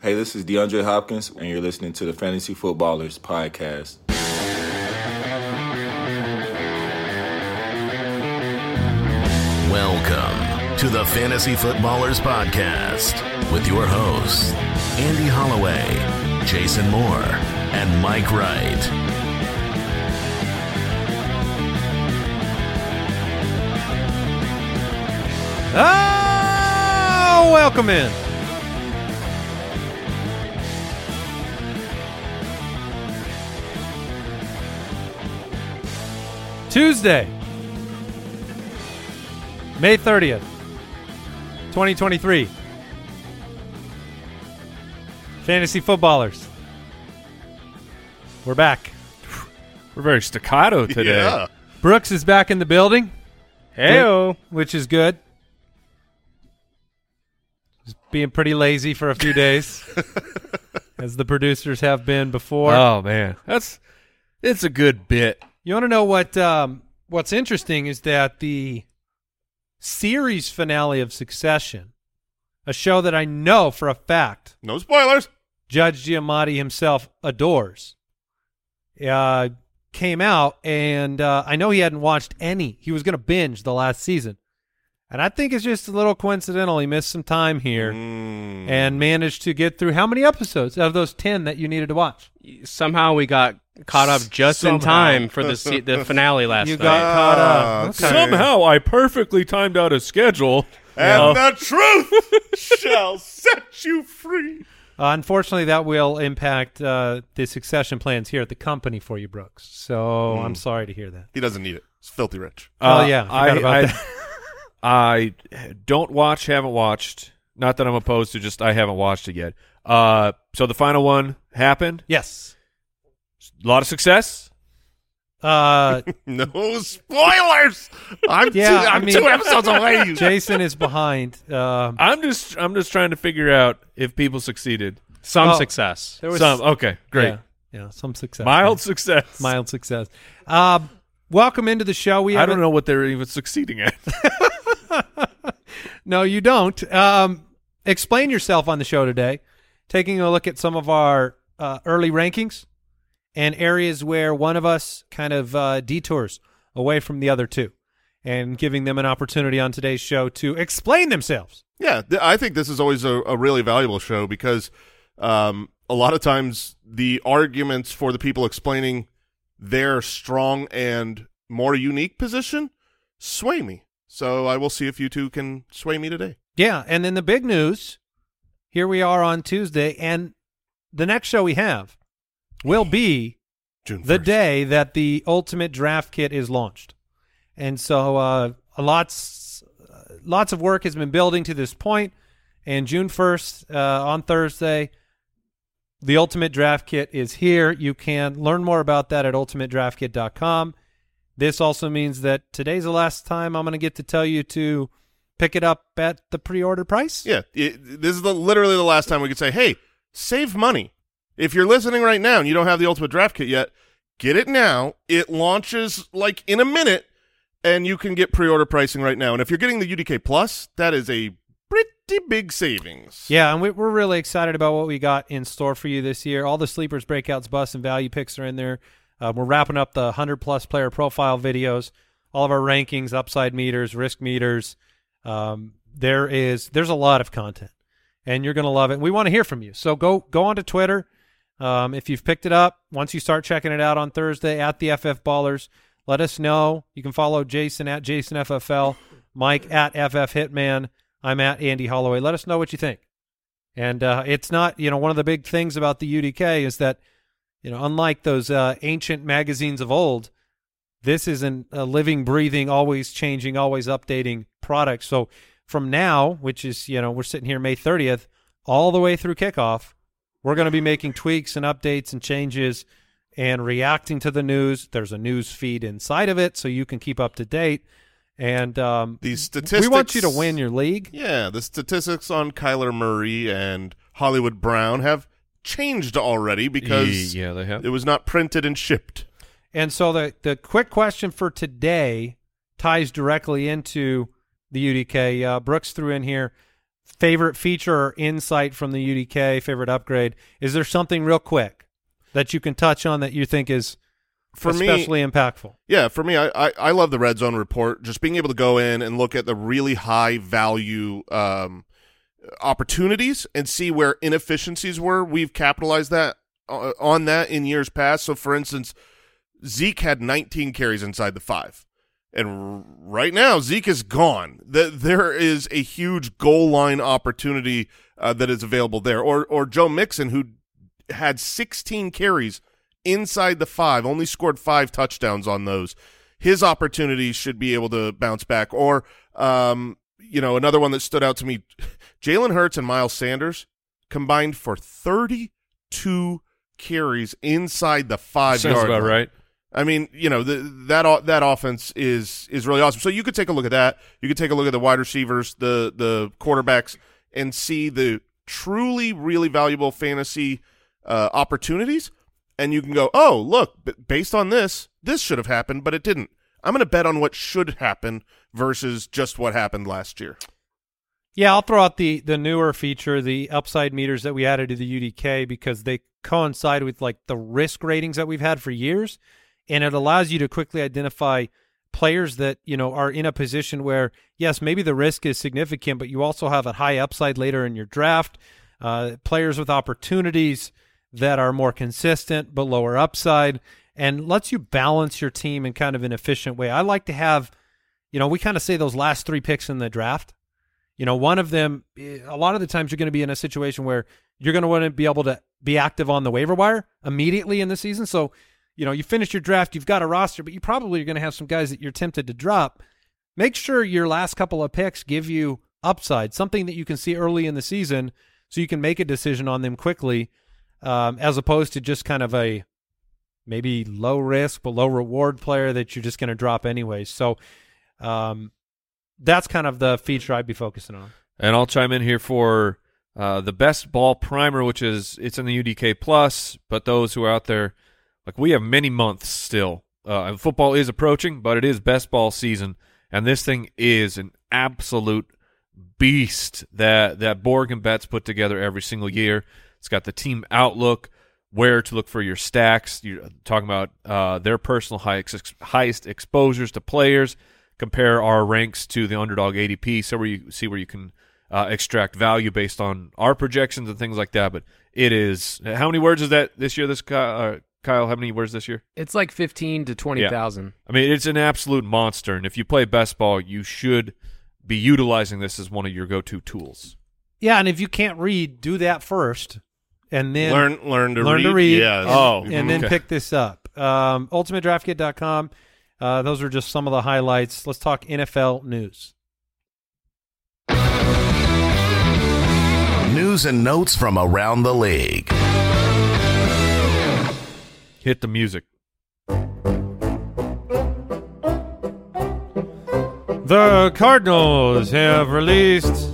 Hey, this is DeAndre Hopkins, and you're listening to the Fantasy Footballers Podcast. Welcome to the Fantasy Footballers Podcast with your hosts, Andy Holloway, Jason Moore, and Mike Wright. Oh, welcome in. Tuesday, May 30th, 2023. Fantasy footballers. We're back. We're very staccato today. Yeah. Brooks is back in the building. Heyo. which is good. Just being pretty lazy for a few days, as the producers have been before. Oh man, that's it's a good bit. You want to know what? Um, what's interesting is that the series finale of Succession, a show that I know for a fact No spoilers. Judge Giamatti himself adores, uh, came out, and uh, I know he hadn't watched any. He was going to binge the last season, and I think it's just a little coincidental. He missed some time here Mm. and managed to get through how many episodes of those ten that you needed to watch? somehow we got caught up just in time for the se- the finale last You night. got caught up. Ah, Okay. okay. Somehow I perfectly timed out a schedule. And Yeah. the truth shall set you free. Uh, unfortunately, that will impact uh, the succession plans here at the company for you, Brooks. So I'm sorry to hear that. He doesn't need it. It's filthy rich. Oh, yeah, I forgot about I, that. I don't watch, haven't watched. Not that I'm opposed to, just I haven't watched it yet. Uh, so the final one happened. Yes. A lot of success. Uh, No spoilers. I'm, Yeah, two, I I'm mean- two episodes away. Jason is behind. Um, I'm just I'm just trying to figure out if people succeeded. Some Oh. success. there was Some okay, great, Yeah, yeah, some success. mild success. mild success. Um, welcome into the show. We I don't know what they're even succeeding at. No, you don't. Um, explain yourself on the show today. Taking a look at some of our uh, early rankings and areas where one of us kind of uh, detours away from the other two, and giving them an opportunity on today's show to explain themselves. Yeah, th- I think this is always a, a really valuable show because um, a lot of times the arguments for the people explaining their strong and more unique position sway me. So I will see if you two can sway me today. Yeah, and then the big news. Here we are on Tuesday, and the next show we have will be June the day that the ultimate draft kit is launched and so uh lots uh, lots of work has been building to this point and june 1st uh, on thursday the ultimate draft kit is here you can learn more about that at ultimatedraftkit.com this also means that today's the last time i'm going to get to tell you to pick it up at the pre-order price Yeah, it, this is the, literally the last time we could say, "Hey, save money." If you're listening right now and you don't have the Ultimate Draft Kit yet, get it now. It launches like in a minute, and you can get pre-order pricing right now. And if you're getting the UDK Plus, that is a pretty big savings. Yeah, and we, we're really excited about what we got in store for you this year. All the sleepers, breakouts, busts, and value picks are in there. Uh, we're wrapping up the 100 plus player profile videos, all of our rankings, upside meters, risk meters. Um, there is there's a lot of content, and you're going to love it. We want to hear from you, so go go onto Twitter. Um, if you've picked it up, once you start checking it out on Thursday at the FF Ballers, let us know. You can follow Jason at JasonFFL, Mike at FF Hitman. I'm at Andy Holloway. Let us know what you think. And uh, it's not, you know, one of the big things about the UDK is that, you know, unlike those uh, ancient magazines of old, this is an, a living, breathing, always changing, always updating product. So from now, which is, you know, we're sitting here May 30th, all the way through kickoff, we're going to be making tweaks and updates and changes and reacting to the news. There's a news feed inside of it so you can keep up to date. And um, These statistics. we want you to win your league. Yeah, the statistics on Kyler Murray and Hollywood Brown have changed already because yeah, they have. it was not printed and shipped. And so the the quick question for today ties directly into the UDK. Uh, Brooks threw in here favorite feature or insight from the UDK, favorite upgrade. Is there something real quick that you can touch on that you think is For me, especially impactful? Yeah, for me, I, I, I love the red zone report. Just being able to go in and look at the really high value um, opportunities and see where inefficiencies were. We've capitalized that uh, on that in years past. So, for instance, Zeke had 19 carries inside the five. And r- right now, Zeke is gone. The, there is a huge goal line opportunity uh, that is available there. Or or Joe Mixon, who had 16 carries inside the five, only scored five touchdowns on those. His opportunities should be able to bounce back. Or, um, you know, another one that stood out to me, Jalen Hurts and Miles Sanders combined for 32 carries inside the five Sounds yard about line. right. I mean, you know, the, that that offense is is really awesome. So you could take a look at that. You could take a look at the wide receivers, the the quarterbacks, and see the truly really valuable fantasy uh, opportunities. And you can go, oh, look, based on this, this should have happened, but it didn't. I'm going to bet on what should happen versus just what happened last year. Yeah, I'll throw out the the newer feature, the upside meters that we added to the UDK because they coincide with like the risk ratings that we've had for years, and it allows you to quickly identify players that you know are in a position where yes, maybe the risk is significant, but you also have a high upside later in your draft. Uh, players with opportunities that are more consistent but lower upside, and lets you balance your team in kind of an efficient way. I like to have, you know, we kind of say those last three picks in the draft. You know, one of them, eh, a lot of the times you're going to be in a situation where you're going to want to be able to be active on the waiver wire immediately in the season. So, you know, you finish your draft, you've got a roster, but you probably are going to have some guys that you're tempted to drop. Make sure your last couple of picks give you upside, something that you can see early in the season so you can make a decision on them quickly, um, as opposed to just kind of a maybe low risk but low reward player that you're just going to drop anyway. So, um, that's kind of the feature I'd be focusing on. And I'll chime in here for uh, the best ball primer, which is it's in the UDK plus. But those who are out there, like we have many months still. Uh, and football is approaching, but it is best ball season, and this thing is an absolute beast that that Borg and Bets put together every single year. It's got the team outlook, where to look for your stacks. You're talking about uh, their personal highest highest exposures to players. Compare our ranks to the underdog ADP, so where you see where you can uh, extract value based on our projections and things like that. But it is how many words is that this year? This uh, Kyle, how many words this year? It's like fifteen to twenty thousand. I mean, it's an absolute monster, and if you play best ball, you should be utilizing this as one of your go-to tools. Yeah, and if you can't read, do that first, and then learn learn to learn read. to read. Yes. Oh, and then Okay. pick this up. Um, UltimateDraftKit.com. Uh, those are just some of the highlights. Let's talk NFL news. News and notes from around the league. Hit the music. The Cardinals have released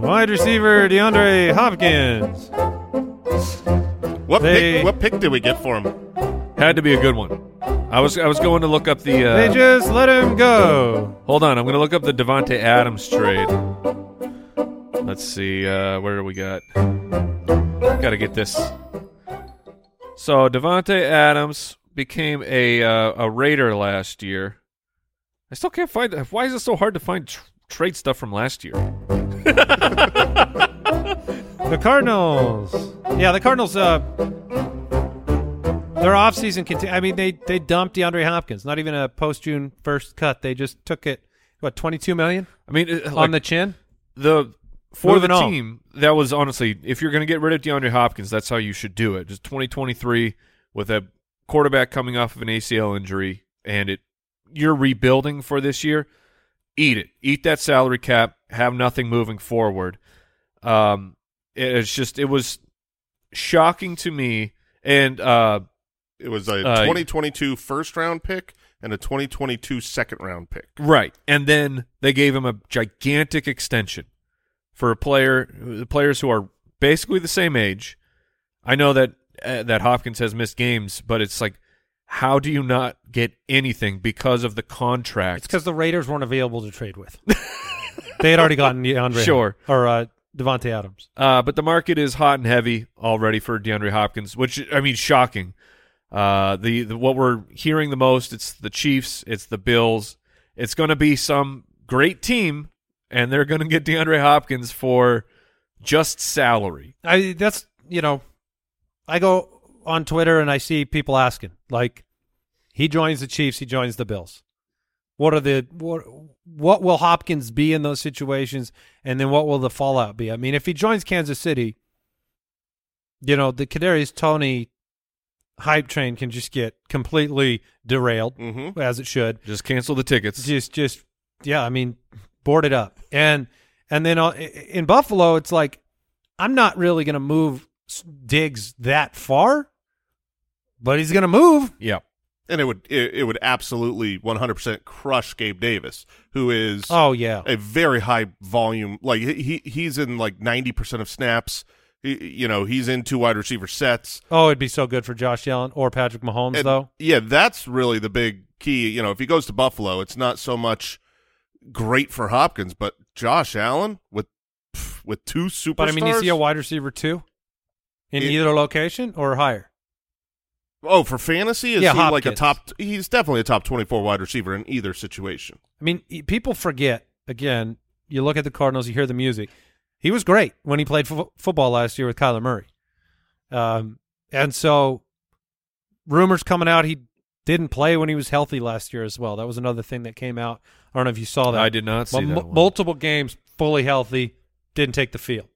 wide receiver DeAndre Hopkins. What They- pick? What pick did we get for him? Had to be a good one. I was I was going to look up the. Uh, They just let him go. hold on, I'm going to look up the Davante Adams trade. Let's see uh, where do we got. Got to get this. So Davante Adams became a uh, a Raider last year. I still can't find. that. Why is it so hard to find tr- trade stuff from last year? The Cardinals. Yeah, the Cardinals. Uh, their offseason conti- I mean, they they dumped DeAndre Hopkins. Not even a post June first cut. They just took it. What twenty two million I mean, it- on the chin? the for Moving the on. team, that was honestly, if you're going to get rid of DeAndre Hopkins, that's how you should do it. Just 2023 with a quarterback coming off of an ACL injury, and it you're rebuilding for this year. Eat it, eat that salary cap, have nothing moving forward. Um, it- it's just it was shocking to me, and uh, It was a Uh, 2022 first round pick and a 2022 second round pick. Right, and then they gave him a gigantic extension for a player, the players who are basically the same age. I know that uh, that Hopkins has missed games, but it's like, how do you not get anything because of the contract? It's because the Raiders weren't available to trade with. they had already gotten DeAndre Sure. or uh, Davante Adams. Uh, but the market is hot and heavy already for DeAndre Hopkins, which I mean, shocking. Uh, the, the what we're hearing the most, it's the Chiefs, it's the Bills. It's going to be some great team, and they're going to get DeAndre Hopkins for just salary. I that's you know, I go on Twitter and I see people asking like, he joins the Chiefs, he joins the Bills. What are the what? What will Hopkins be in those situations, and then what will the fallout be? I mean, if he joins Kansas City, you know, the Kadarius Toney hype train can just get completely derailed, Mhm. as it should. Just cancel the tickets. Just, just, yeah. I mean, board it up, and and then uh, in Buffalo, it's like I'm not really going to move Diggs that far, but he's going to move. yeah. And it would it, it would absolutely 100% crush Gabe Davis, who is Oh yeah, a very high volume. Like he he's in like 90% of snaps. He, you know, he's in two wide receiver sets. oh, it'd be so good for Josh Allen or Patrick Mahomes And, though. Yeah, that's really the big key. You know, if he goes to Buffalo, it's not so much great for Hopkins, but Josh Allen with with two superstars. But I mean, you see a wide receiver too in It- either location or higher. Oh, for fantasy, is Yeah, he like a top? He's definitely a top twenty-four wide receiver in either situation. I mean, people forget again. You look at the Cardinals, you hear the music. He was great when he played fo- football last year with Kyler Murray, um, and so rumors coming out he didn't play when he was healthy last year as well. That was another thing that came out. I don't know if you saw that. I did not see But that. mu- one. multiple games fully healthy, didn't take the field.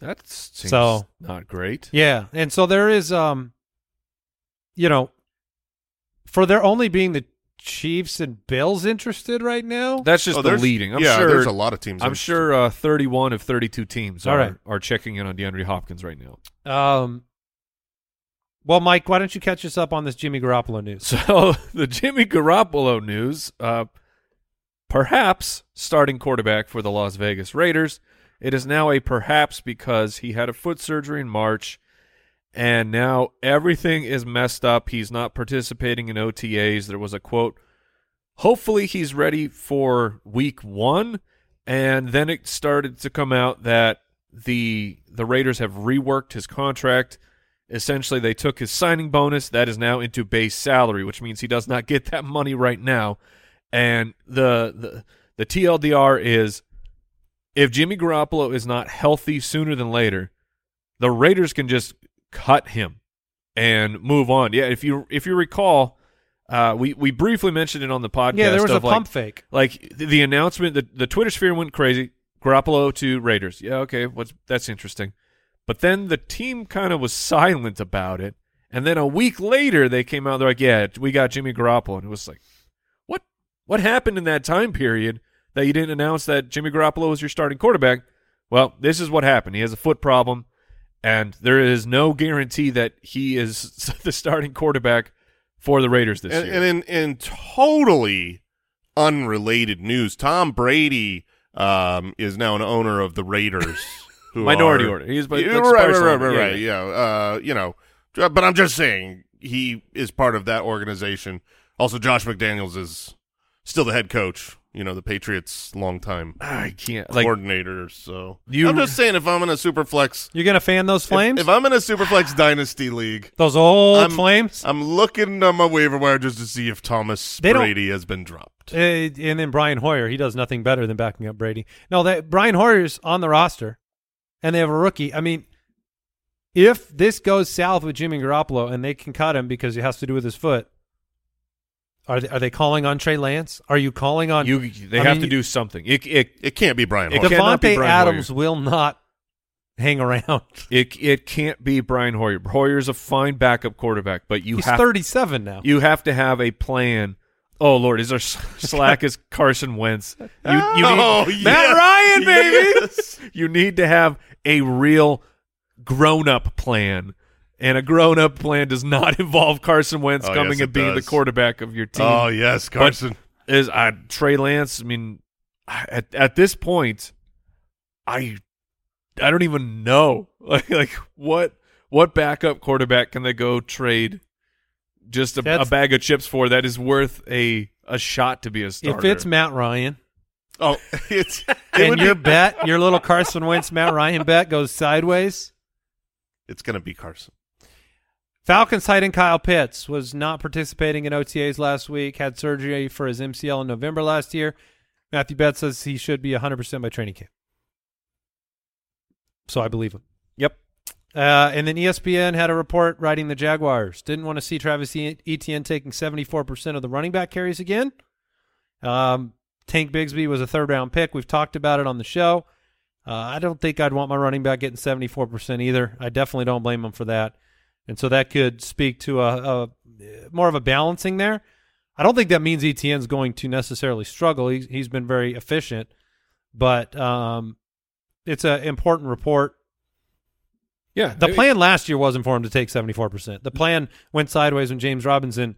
That seems So- not great. Yeah, and so there is, um, you know, for there only being the Chiefs and Bills interested right now. That's just Oh, the leading. I'm yeah, sure there's a lot of teams. I'm interested. sure uh, 31 of 32 teams All are, right. are checking in on DeAndre Hopkins right now. Um, well, Mike, why don't you catch us up on this Jimmy Garoppolo news? So the Jimmy Garoppolo news, uh, perhaps starting quarterback for the Las Vegas Raiders. It is now a perhaps because he had a foot surgery in March, and now everything is messed up. He's not participating in OTAs. There was a quote. Hopefully, he's ready for week one, and then it started to come out that the the Raiders have reworked his contract. Essentially, they took his signing bonus that is now into base salary, which means he does not get that money right now. And the the the TLDR is if Jimmy Garoppolo is not healthy sooner than later, the Raiders can just cut him and move on. Yeah, if you if you recall, uh, we we briefly mentioned it on the podcast. yeah, there was a like, pump fake. like the, the announcement, the the Twitter sphere went crazy. Garoppolo to Raiders. Yeah, okay, what's that's interesting. But then the team kind of was silent about it, and then a week later they came out. They're like, "Yeah, we got Jimmy Garoppolo," and it was like, "What? What happened in that time period that you didn't announce that Jimmy Garoppolo was your starting quarterback?" Well, this is what happened. He has a foot problem, and there is no guarantee that he is the starting quarterback for the Raiders this and, year. and in in totally unrelated news, Tom Brady um, is now an owner of the Raiders. who Minority are- order. He's but Yeah, right, right, right, right, Yeah, right. Yeah, uh, you know, but I'm just saying he is part of that organization. Also, Josh McDaniels is still the head coach. You know, the Patriots' longtime I can't like coordinator. So You- I'm just saying, if I'm in a superflex, You're gonna fan those flames? if I'm in a superflex dynasty league, those old I'm- flames? I'm looking on my waiver wire just to see if Thomas They Brady has been dropped. Uh, and then Brian Hoyer, he does nothing better than backing up Brady. No, that Brian Hoyer's on the roster, and they have a rookie. I mean, if this goes south with Jimmy Garoppolo and they can cut him because he has to do with his foot, are they, are they calling on Trey Lance? Are you calling on you, they I have mean, to do something. It it It can't be Brian. It Hoyer. cannot be Devontae Brian Adams Hoyer. will not hang around. it it can't be Brian Hoyer. Hoyer's a fine backup quarterback, but you He's have 37 now. you have to have a plan. Oh Lord, is our slack is Carson Wentz? You, you oh, need Oh, Matt. Ryan, baby. Yes. You need to have a real grown-up plan, and a grown-up plan does not involve Carson Wentz Oh, coming yes, and it being the quarterback of your team. Oh yes, Carson. is I Trey Lance. I mean, at at this point, I I don't even know like like what what backup quarterback can they go trade just a, a bag of chips for that is worth a a shot to be a starter. if it's Matt Ryan, Oh, it's it and your be, bet, your little Carson Wentz, Matt Ryan bet goes sideways. it's going to be Carson. Falcons tight end Kyle Pitts was not participating in OTAs last week, had surgery for his MCL in November last year. Matthew Betts says he should be 100% by training camp. So I believe him. Yep. Uh, and then ESPN had a report writing the Jaguars didn't want to see Travis Etienne taking 74% of the running back carries again. Um, Tank Bigsby was a third round pick. We've talked about it on the show. Uh, I don't think I'd want my running back getting 74% either. I definitely don't blame him for that. And so that could speak to a, a more of a balancing there. I don't think that means Etienne's going to necessarily struggle. He's, he's been very efficient, but um, it's an important report. Yeah. The plan last year wasn't for him to take 74%. The plan went sideways when James Robinson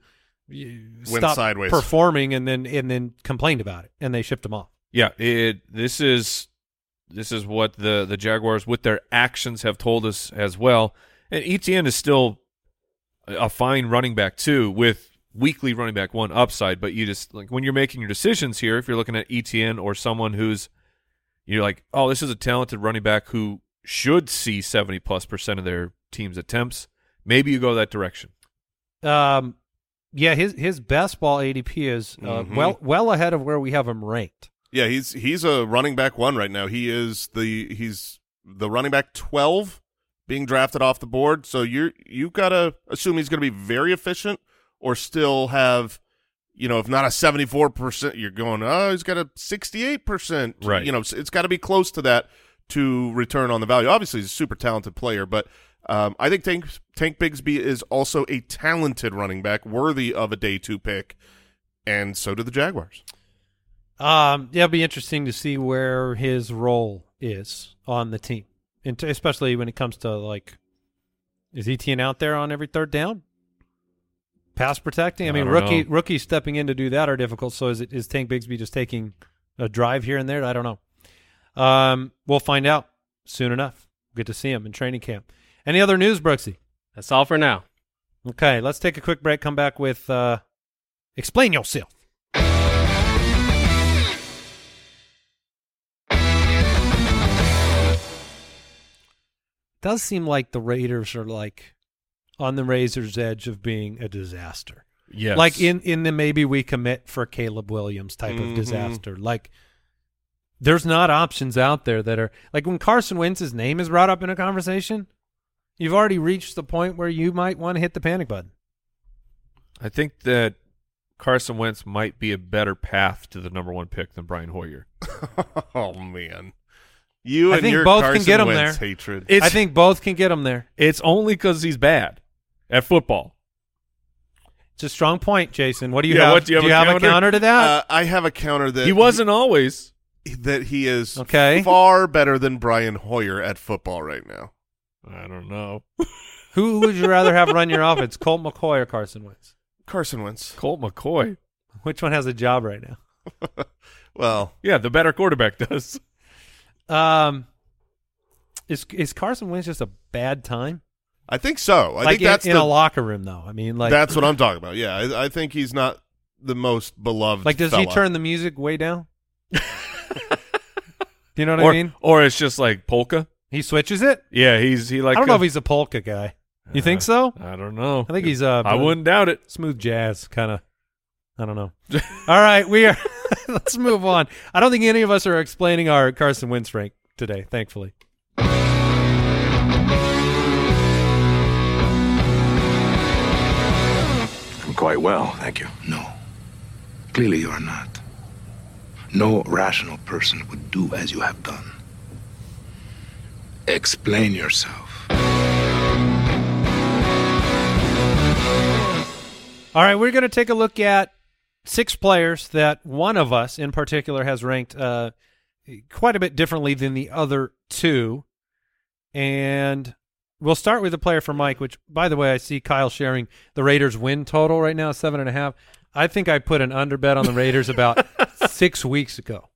went stopped sideways. performing and then and then complained about it and they shipped him off. Yeah, it this is this is what the the Jaguars with their actions have told us as well. And Etienne is still a a fine running back too with weekly running back one upside, but you just like when you're making your decisions here, if you're looking at Etienne or someone who's you're like, "Oh, this is a talented running back who should see 70 plus percent of their team's attempts." Maybe you go that direction. Um, yeah, his his best ball ADP is uh, Mhm. well well ahead of where we have him ranked. Yeah, he's he's a running back one right now. He is the he's the running back twelve being drafted off the board. So you're you gotta assume he's gonna be very efficient or still have you know, if not a seventy four percent, you're going, oh, he's got a sixty eight percent. Right. You know, it's- it's gotta be close to that to return on the value. Obviously he's a super talented player, but um, I think Tank Tank Bigsby is also a talented running back, worthy of a day two pick, and so do the Jaguars. Um, yeah, it'll be interesting to see where his role is on the team, and especially when it comes to like, is Etienne out there on every third down? Pass protecting. I I mean, don't rookie know. rookies stepping in to do that are difficult. So is it is Tank Bigsby just taking a drive here and there? I don't know. Um, we'll find out soon enough. Good to see him in training camp. Any other news, Brooksy? That's all for now. Okay, let's take a quick break. Come back with uh, explain yourself. Does seem like the Raiders are like on the razor's edge of being a disaster. Yes. Like in in the maybe we commit for Caleb Williams type Mhm. of disaster. Like there's not options out there that are like when Carson Wentz's name is brought up in a conversation, you've already reached the point where you might want to hit the panic button. I think that Carson Wentz might be a better path to the number one pick than Brian Hoyer. oh man, you I and think your both can Carson get 'em Wentz there. hatred. It's I think both can get him there. it's only because he's bad at football. It's a strong point, Jason. What do you Yeah, have? what- do you have a a counter? counter to that? uh, I have a counter that He wasn't always. that he is Okay. far better than Brian Hoyer at football right now. I don't know. Who would you rather have run your offense, Colt McCoy or Carson Wentz? Carson Wentz. Colt McCoy. Which one has a job right now? Well, Yeah, the better quarterback does. Um, is is Carson Wentz just a bad time? I think so. I like think that's in, in the, a locker room, though. I mean, like that's what I'm talking about. Yeah, I, I think he's not the most beloved. like does he turn the music way down? Do you know what or I mean? or it's just like polka. He switches it. Yeah, he's he like. I don't know uh, if he's a polka guy. You think so? I don't know. I think he's uh I wouldn't doubt it. smooth jazz kind of. I don't know. All right, we are. let's move on. I don't think any of us are explaining our Carson Wentz rank today. Thankfully. I'm quite well, thank you. No. Clearly you are not. No rational person would do as you have done. Explain yourself. All right, we're going to take a look at six players that one of us in particular has ranked uh, quite a bit differently than the other two. And we'll start with the player for Mike, which, by the way, I see Kyle sharing the Raiders win total right now, seven and a half. I think I put an under bet on the Raiders about six weeks ago.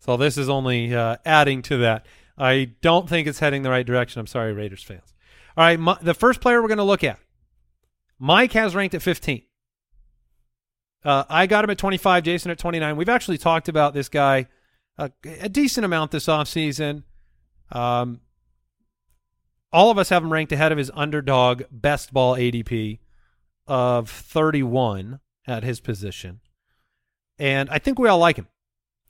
So this is only uh, adding to that. I don't think it's heading the right direction. I'm sorry, Raiders fans. All right, my, the first player we're going to look at Mike has ranked at 15. Uh, I got him at 25, Jason at 29. We've actually talked about this guy a, a decent amount this offseason. Um, all of us have him ranked ahead of his underdog best ball ADP of 31 at his position. And I think we all like him.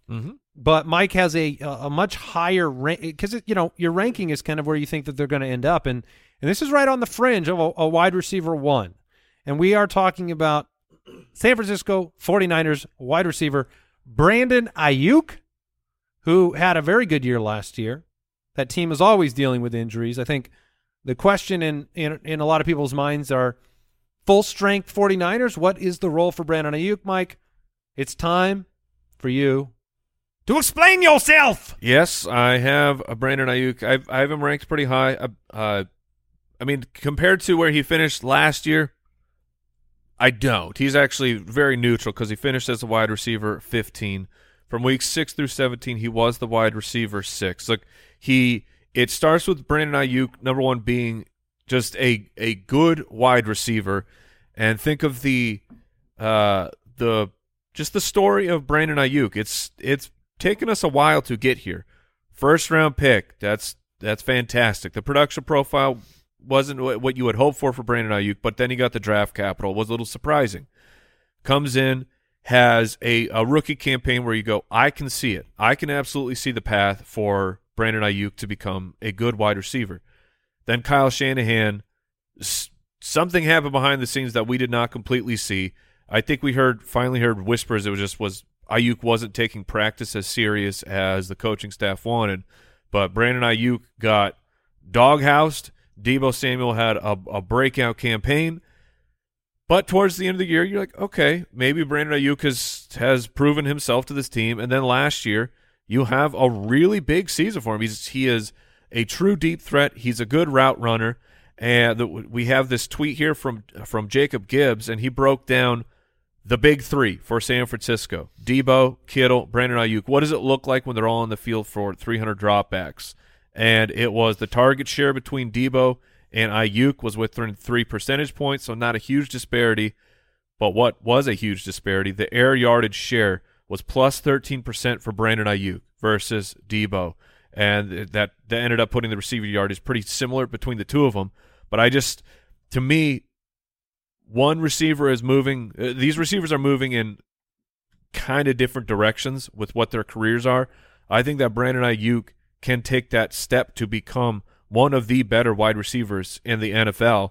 Mm-hmm. But Mike has a a much higher rank because you know your ranking is kind of where you think that they're going to end up, and and this is right on the fringe of a, a wide receiver one, and we are talking about San Francisco 49ers wide receiver Brandon Aiyuk, who had a very good year last year. That team is always dealing with injuries. I think the question in in, in a lot of people's minds are full strength 49ers. What is the role for Brandon Aiyuk, Mike? It's time for you to explain yourself. Yes, I have a Brandon Aiyuk. I've, I have him ranked pretty high. Uh, uh, I mean, compared to where he finished last year, I don't. He's actually very neutral because he finished as a wide receiver 15. From week 6 through 17, he was the wide receiver 6. Look, he it starts with Brandon Aiyuk, number one, being just a, a good wide receiver. And think of the uh, the just the story of Brandon Aiyuk. It's it's taken us a while to get here. First round pick. That's that's fantastic. The production profile wasn't what you would hope for for Brandon Aiyuk, but then he got the draft capital. Was a little surprising. Comes in, has a, a rookie campaign where you go, I can see it. I can absolutely see the path for Brandon Aiyuk to become a good wide receiver. Then Kyle Shanahan, something happened behind the scenes that we did not completely see. I think we heard finally heard whispers. It was just was Aiyuk wasn't taking practice as serious as the coaching staff wanted, but Brandon Aiyuk got doghoused. Deebo Samuel had a, a breakout campaign. But towards the end of the year, you're like, okay, maybe Brandon Aiyuk has, has proven himself to this team. And then last year, you have a really big season for him. He's, he is a true deep threat. He's a good route runner. And the, we have this tweet here from from Jacob Gibbs, and he broke down the big three for San Francisco: Deebo, Kittle, Brandon Aiyuk. What does it look like when they're all on the field for 300 dropbacks? And it was the target share between Deebo and Aiyuk was within three percentage points, so not a huge disparity. But what was a huge disparity? The air yardage share was plus 13% for Brandon Aiyuk versus Deebo, and that that ended up putting the receiver yardage pretty similar between the two of them. But I just, to me, one receiver is moving. Uh, these receivers are moving in kind of different directions with what their careers are. I think that Brandon Aiyuk can take that step to become one of the better wide receivers in the NFL.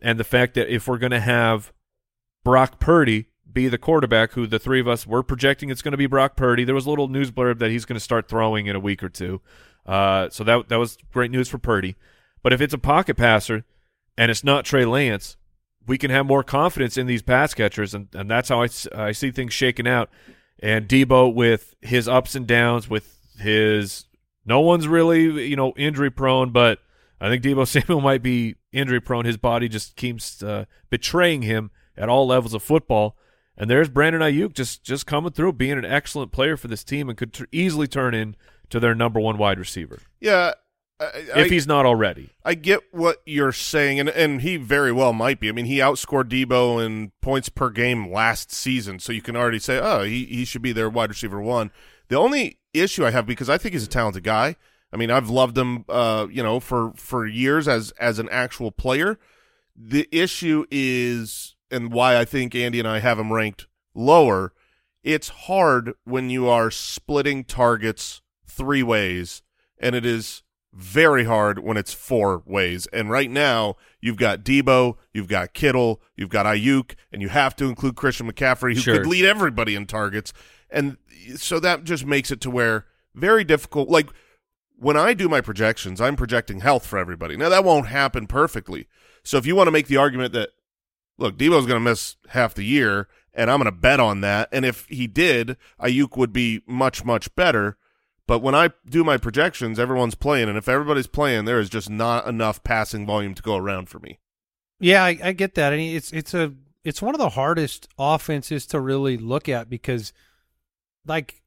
And the fact that if we're going to have Brock Purdy be the quarterback, who the three of us were projecting it's going to be Brock Purdy, there was a little news blurb that he's going to start throwing in a week or two. Uh, so that that was great news for Purdy. But if it's a pocket passer and it's not Trey Lance, we can have more confidence in these pass catchers, and, and that's how I, I see things shaking out. And Deebo with his ups and downs, with his no one's really you know injury prone, but I think Deebo Samuel might be injury prone. His body just keeps uh, betraying him at all levels of football. And there's Brandon Aiyuk just just coming through, being an excellent player for this team, and could t- easily turn in to their number one wide receiver. Yeah, I, if he's not already. I get what you're saying, and and he very well might be. I mean, he outscored Deebo in points per game last season, so you can already say, oh, he he should be their wide receiver one. The only issue I have because I think he's a talented guy. I mean, I've loved him, uh, you know, for for years as as an actual player. The issue is, and why I think Andy and I have him ranked lower. It's hard when you are splitting targets three ways, and it is very hard when it's four ways. And right now, you've got Deebo, you've got Kittle, you've got Aiyuk, and you have to include Christian McCaffrey, who sure. could lead everybody in targets. And so that just makes it to where very difficult. Like when I do my projections, I'm projecting health for everybody. Now, that won't happen perfectly. So if you want to make the argument that, look, Deebo's going to miss half the year, and I'm going to bet on that. And if he did, Aiyuk would be much, much better but when I do my projections, everyone's playing, and if everybody's playing, there is just not enough passing volume to go around for me. Yeah, I, I get that. I mean, it's it's a it's one of the hardest offenses to really look at because, like,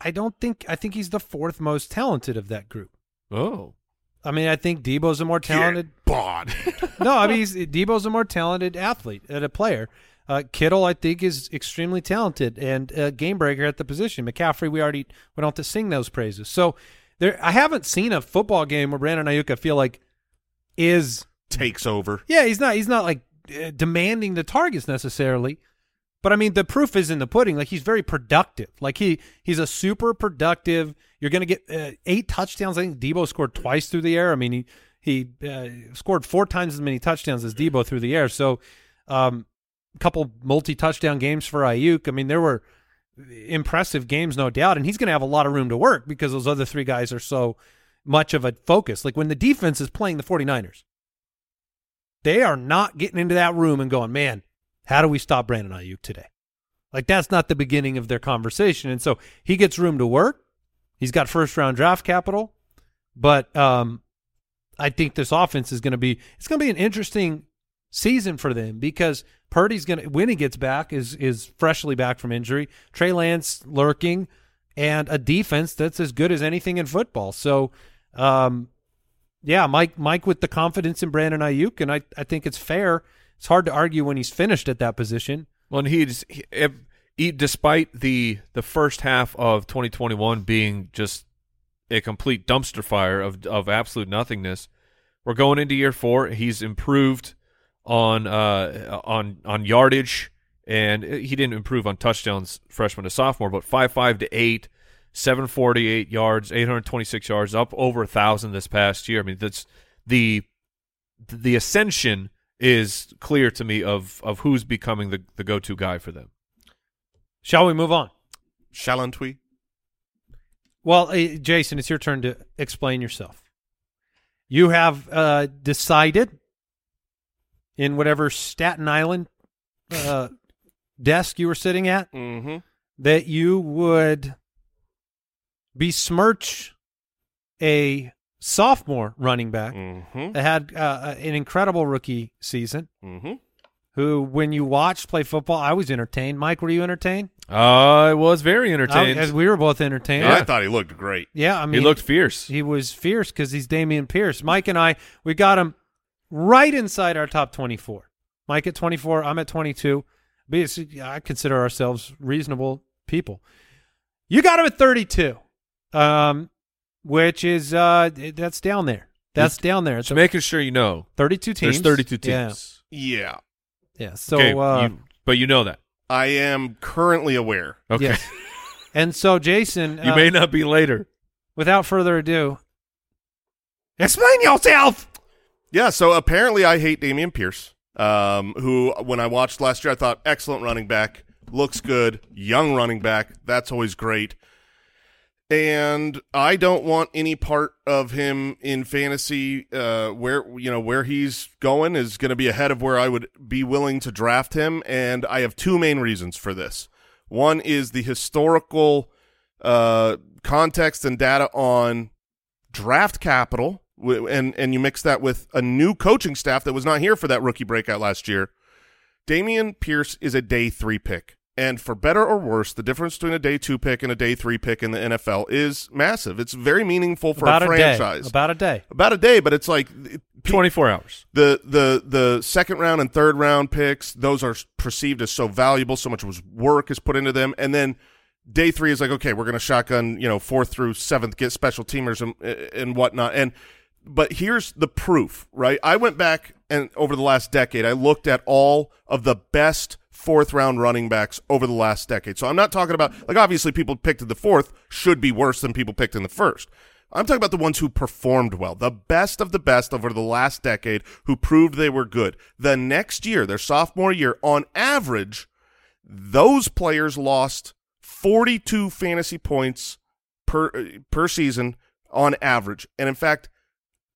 I don't think I think he's the fourth most talented of that group. Oh, I mean, I think Deebo's a more talented. Bod. no, I mean, he's, Deebo's a more talented athlete, and a player. Uh, Kittle, I think, is extremely talented and a game breaker at the position. McCaffrey, we already we don't have to sing those praises. So there, I haven't seen a football game where Brandon Aiyuk, I feel like, is Takes over. yeah, he's not he's not like uh, demanding the targets necessarily, but I mean the proof is in the pudding. Like he's very productive. Like he he's a super productive. You're going to get uh, eight touchdowns. I think Deebo scored twice through the air. I mean he he uh, scored four times as many touchdowns as Deebo through the air. So um, a couple multi touchdown games for Aiyuk. I mean there were impressive games, no doubt, and he's going to have a lot of room to work because those other three guys are so much of a focus. Like when the defense is playing the 49ers. They are not getting into that room and going, man, how do we stop Brandon Aiyuk today? Like that's not the beginning of their conversation. And so he gets room to work. He's got first round draft capital, but um, I think this offense is going to be it's going to be an interesting season for them because Purdy's going to when he gets back is is freshly back from injury. Trey Lance lurking and a defense that's as good as anything in football. So um, yeah, Mike Mike with the confidence in Brandon Aiyuk, and I, I think it's fair. It's hard to argue when he's finished at that position. Well, and he's he, if, he, despite the the first half of 2021 being just a complete dumpster fire of of absolute nothingness. We're going into year four. He's improved on uh on on yardage, and he didn't improve on touchdowns freshman to sophomore, but five five to eight. 748 yards, 826 yards, up over a thousand this past year. I mean, that's the the ascension is clear to me of of who's becoming the the go to guy for them. Shall we move on? Shallon we? Well, uh, Jason, it's your turn to explain yourself. You have uh, decided in whatever Staten Island uh, desk you were sitting at Mm-hmm. that you would besmirch a sophomore running back Mm-hmm. that had uh, an incredible rookie season. Mm-hmm. Who, when you watched play football, I was entertained. Mike, were you entertained? I was very entertained. I, we were both entertained. I thought he looked great. Yeah, I mean, he looked fierce. he was fierce because he's Dameon Pierce. Mike and I, we got him right inside our top 24. Mike at 24, I'm at 22. But I consider ourselves reasonable people. You got him at 32, um, which is uh, that's down there. That's down there. It's Just making sure you know 32 teams. there's 32 Yeah, teams. Yeah. yeah. So, okay, uh, you, but you know that. I am currently aware. Okay, yes. and so Jason, you uh, may not be later. without further ado, explain yourself. Yeah, so apparently I hate Dameon Pierce, um, who, when I watched last year, I thought excellent running back, looks good, young running back. That's always great. And I don't want any part of him in fantasy. Uh, where you know where he's going is going to be ahead of where I would be willing to draft him, and I have two main reasons for this. One is the historical uh, context and data on draft capital, and and you mix that with a new coaching staff that was not here for that rookie breakout last year. Dameon Pierce is a day three pick, and for better or worse, the difference between a day two pick and a day three pick in the NFL is massive. It's very meaningful for About a a franchise. day. About a day. About a day, but it's like 24 hours. the the the second round and third round picks those are perceived as so valuable so much was work is put into them and then day three is like okay we're going to shotgun you know fourth through seventh get special teamers and and whatnot and but here's the proof right i went back and over the last decade i looked at all of the best fourth round running backs over the last decade so i'm not talking about like obviously people picked in the fourth should be worse than people picked in the first I'm talking about the ones who performed well, the best of the best over the last decade who proved they were good. The next year, their sophomore year, on average, those players lost 42 fantasy points per per season on average. And in fact,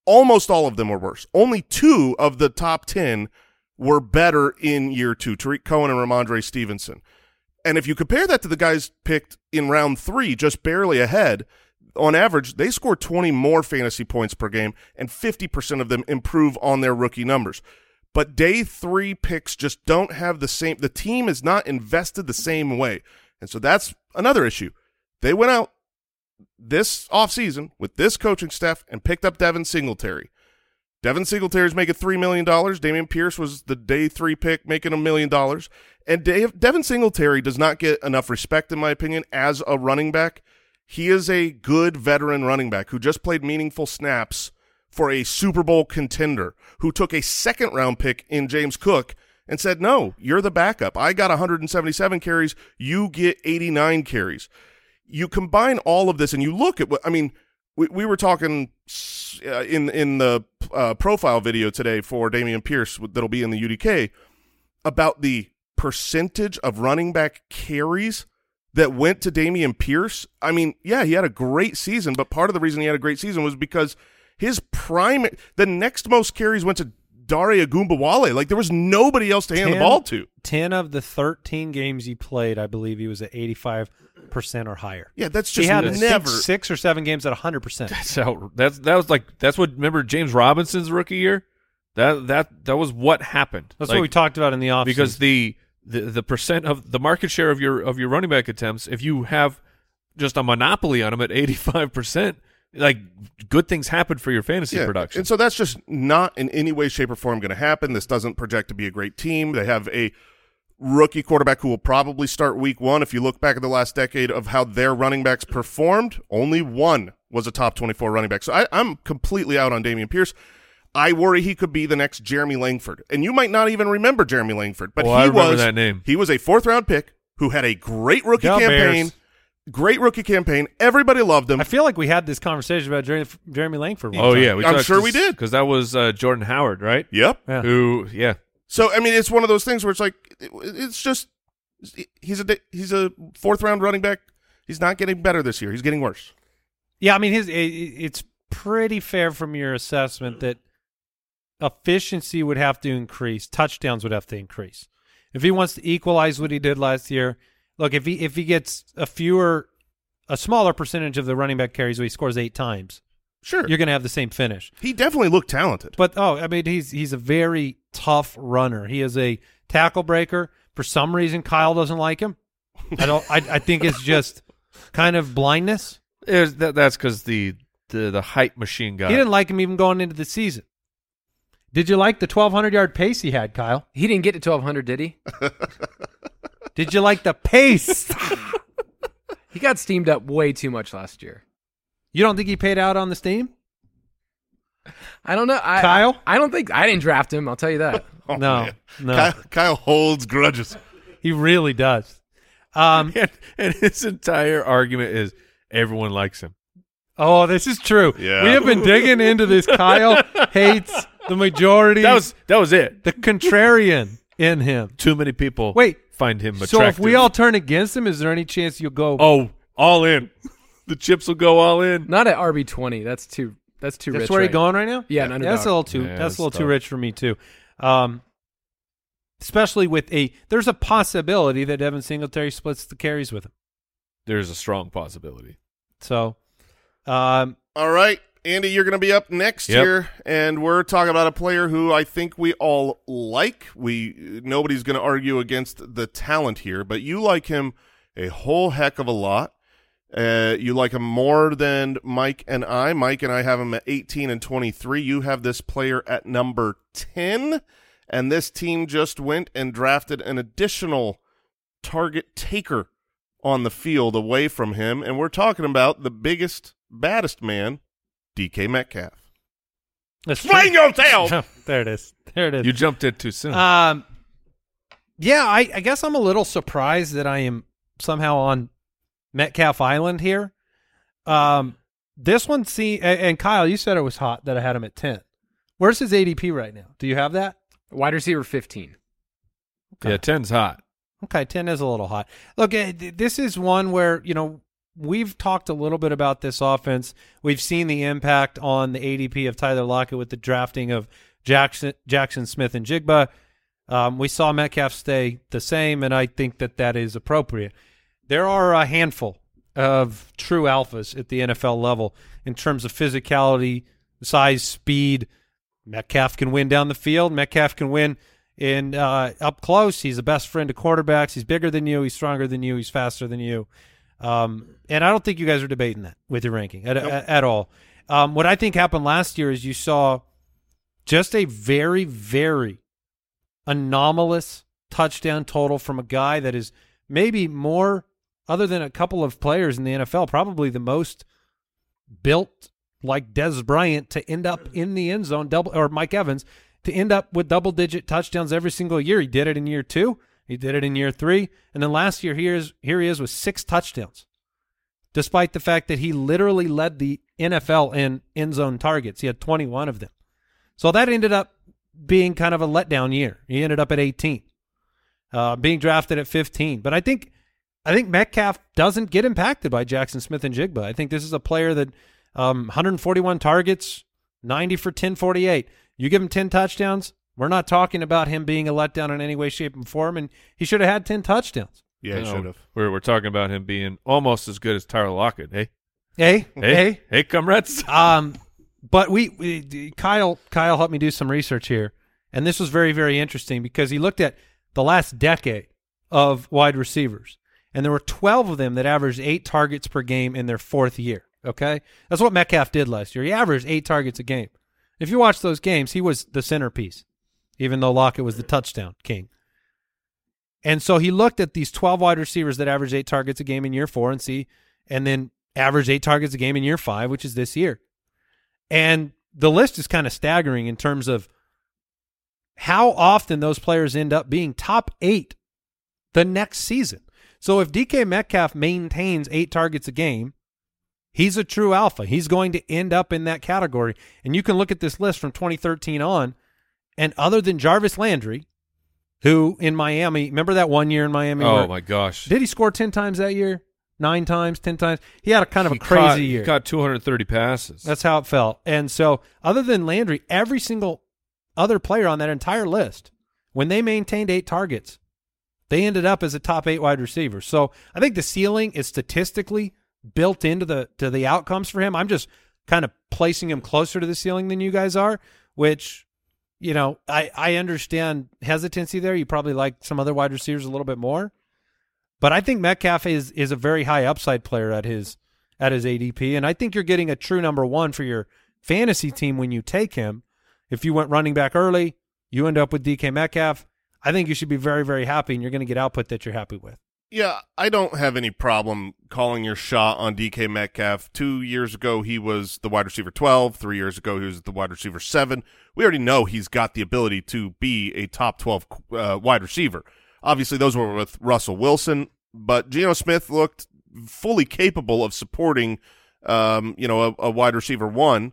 almost all of them were worse. Only two of the top 10 were better in year two, Tarik Cohen and Rhamondre Stevenson. And if you compare that to the guys picked in round three, just barely ahead, on average, they score 20 more fantasy points per game, and 50% of them improve on their rookie numbers. But day three picks just don't have the same, the team is not invested the same way. And so that's another issue. They went out this offseason with this coaching staff and picked up Devin Singletary. Devin Singletary's making $3 million. Dameon Pierce was the day three pick making a million dollars. And Dave, Devin Singletary does not get enough respect, in my opinion, as a running back. He is a good veteran running back who just played meaningful snaps for a Super Bowl contender who took a second round pick in James Cook and said, no, you're the backup. I got 177 carries. You get 89 carries. You combine all of this and you look at what, I mean, we, we were talking uh, in, in the uh, profile video today for Dameon Pierce that'll be in the UDK about the percentage of running back carries that went to Dameon Pierce. I mean, yeah, he had a great season, but part of the reason he had a great season was because his prime, the next most carries went to Dare Ogunbowale. Like there was nobody else to hand the ball to. 10 of the 13 games he played, I believe he was at 85% or higher. Yeah, that's just He just had I think, never. six or seven games at 100%. That's how that's that was like that's what remember James Robinson's rookie year? That that that was what happened. That's Like, what we talked about in the offseason. because the, the the percent of the market share of your of your running back attempts, if you have just a monopoly on them at eighty five percent, like good things happen for your fantasy production. And so that's just not in any way, shape, or form going to happen. This doesn't project to be a great team. They have a rookie quarterback who will probably start week one. If you look back at the last decade of how their running backs performed, only one was a top 24 running back. So I, I'm completely out on Dameon Pierce. I worry he could be the next Jeremy Langford. And you might not even remember Jeremy Langford, but Oh, he was that name. He was a fourth round pick who had a great rookie campaign. Bears. Great rookie campaign. Everybody loved him. I feel like we had this conversation about Jeremy, Jeremy Langford. one oh time. yeah, we I'm talked- sure we did. because that was uh, Jordan Howard, right? yep. Yeah. Who yeah So I mean, it's one of those things where it's like it- it's just he's a he's a fourth round running back. He's not getting better this year. He's getting worse. Yeah, I mean, his it, it's pretty fair from your assessment that efficiency would have to increase, touchdowns would have to increase. If he wants to equalize what he did last year, look if he if he gets a fewer, a smaller percentage of the running back carries, where he scores eight times, Sure, you're going to have the same finish. he definitely looked talented. But oh, I mean, he's he's a very tough runner. He is a tackle breaker. For some reason, Kyle doesn't like him. I don't. I, I think it's just kind of blindness. There's- that, that's because the, the the hype machine guy. He didn't like him even going into the season. Did you like the 1,200 yard pace he had, Kyle? He didn't get to 1200, did he? Did you like the pace? He got steamed up way too much last year. you don't think he paid out on the steam? I don't know. I, Kyle? I, don't think I didn't draft him. I'll tell you that. Oh, no, man. no, Kyle, Kyle holds grudges. he really does. Um, and, and his entire argument is everyone likes him. oh, this is true. Yeah. We have been digging into this. Kyle hates the majority. That was that was it. the contrarian in him. Too many people Wait, find him attractive. So if we all turn against him, is there any chance you'll go? oh all in, the chips will go all in. Not at RB twenty. That's too. That's too that's rich. where right? you're going right now. Yeah, Yeah, that's a little too. Yeah, that's that's a little too rich for me too. Um, especially with a there's a possibility that Devin Singletary splits the carries with him. There's a strong possibility. So, um, All right, Andy, you're going to be up next Yep. here, and we're talking about a player who I think we all like. We nobody's going to argue against the talent here, but you like him a whole heck of a lot. Uh, you like him more than Mike and I. Mike and I have him at 18 and 23. You have this player at number 10, and this team just went and drafted an additional target taker on the field away from him, and we're talking about the biggest, baddest man, DK Metcalf. that's Explain true. yourself. there it is. There it is. You jumped it too soon. Um, yeah, I, I guess I'm a little surprised that I am somehow on Metcalf Island here. Um, this one, see, and, and Kyle, you said it was hot that I had him at ten. Where's his ADP right now? Do you have that? Wide receiver fifteen. yeah, ten's hot. Okay, 10 is a little hot. Look, eh, this is one where, you know, we've talked a little bit about this offense. We've seen the impact on the ADP of Tyler Lockett with the drafting of Jaxon, Jackson Smith and Jigba. Um, we saw Metcalf stay the same, and I think that that is appropriate. There are a handful of true alphas at the NFL level in terms of physicality, size, speed. Metcalf can win down the field. Metcalf can win in uh, up close. He's the best friend to quarterbacks. He's bigger than you. He's stronger than you. He's faster than you. Um, and I don't think you guys are debating that with your ranking at, at, at all. Um, what I think happened last year is you saw Just a very, very anomalous touchdown total from a guy that is maybe more, other than a couple of players in the NFL, probably the most built like Dez Bryant to end up in the end zone, double or Mike Evans to end up with double digit touchdowns every single year. He did it in year two, he did it in year three, and then last year here is here he is with six touchdowns, despite the fact that he literally led the NFL in end zone targets. He had 21 of them, so that ended up being kind of a letdown year. He ended up at 18, uh, being drafted at 15. But I think I think Metcalf doesn't get impacted by Jaxon Smith-Njigba. I think this is a player that um, 141 targets, 90 for 1048. You give him 10 touchdowns. We're not talking about him being a letdown in any way, shape, and form, and he should have had 10 touchdowns. Yeah, he should have. We're we're talking about him being almost as good as Tyler Lockett. Hey, Hey, hey, hey. hey, comrades. Um, but we, we Kyle Kyle helped me do some research here, and this was very very interesting because he looked at the last decade of wide receivers, and there were twelve of them that averaged eight targets per game in their fourth year. Okay, that's what Metcalf did last year. He averaged eight targets a game. If you watch those games, he was the centerpiece, even though Lockett was the touchdown king. And so he looked at these 12 wide receivers that average eight targets a game in year four and see, and then average eight targets a game in year five, which is this year. And the list is kind of staggering in terms of how often those players end up being top eight the next season. So if DK Metcalf maintains eight targets a game, he's a true alpha. He's going to end up in that category. And you can look at this list from 2013 on, and other than Jarvis Landry, who in Miami, remember that one year in Miami? oh my gosh. Did he score 10 times that year? Nine times, 10 times? He had a kind of He a crazy caught, year. He caught 230 passes. That's how it felt. And so, other than Landry, every single other player on that entire list, when they maintained eight targets, they ended up as a top eight wide receiver. So, I think the ceiling is statistically built into the to the outcomes for him. I'm just kind of placing him closer to the ceiling than you guys are, which you know, I I understand hesitancy there. You probably like some other wide receivers a little bit more. But I think Metcalf is is a very high upside player at his at his ADP, and I think you're getting a true number one for your fantasy team when you take him. If you went running back early, you end up with DK Metcalf. I think you should be very very happy, and you're going to get output that you're happy with. Yeah, I don't have any problem calling your shot on DK Metcalf. Two years ago, he was the wide receiver 12. Three years ago, he was the wide receiver 7. We already know he's got the ability to be a top 12 uh, wide receiver. Obviously, those were with Russell Wilson, but Geno Smith looked fully capable of supporting, um, you know, a, a wide receiver 1.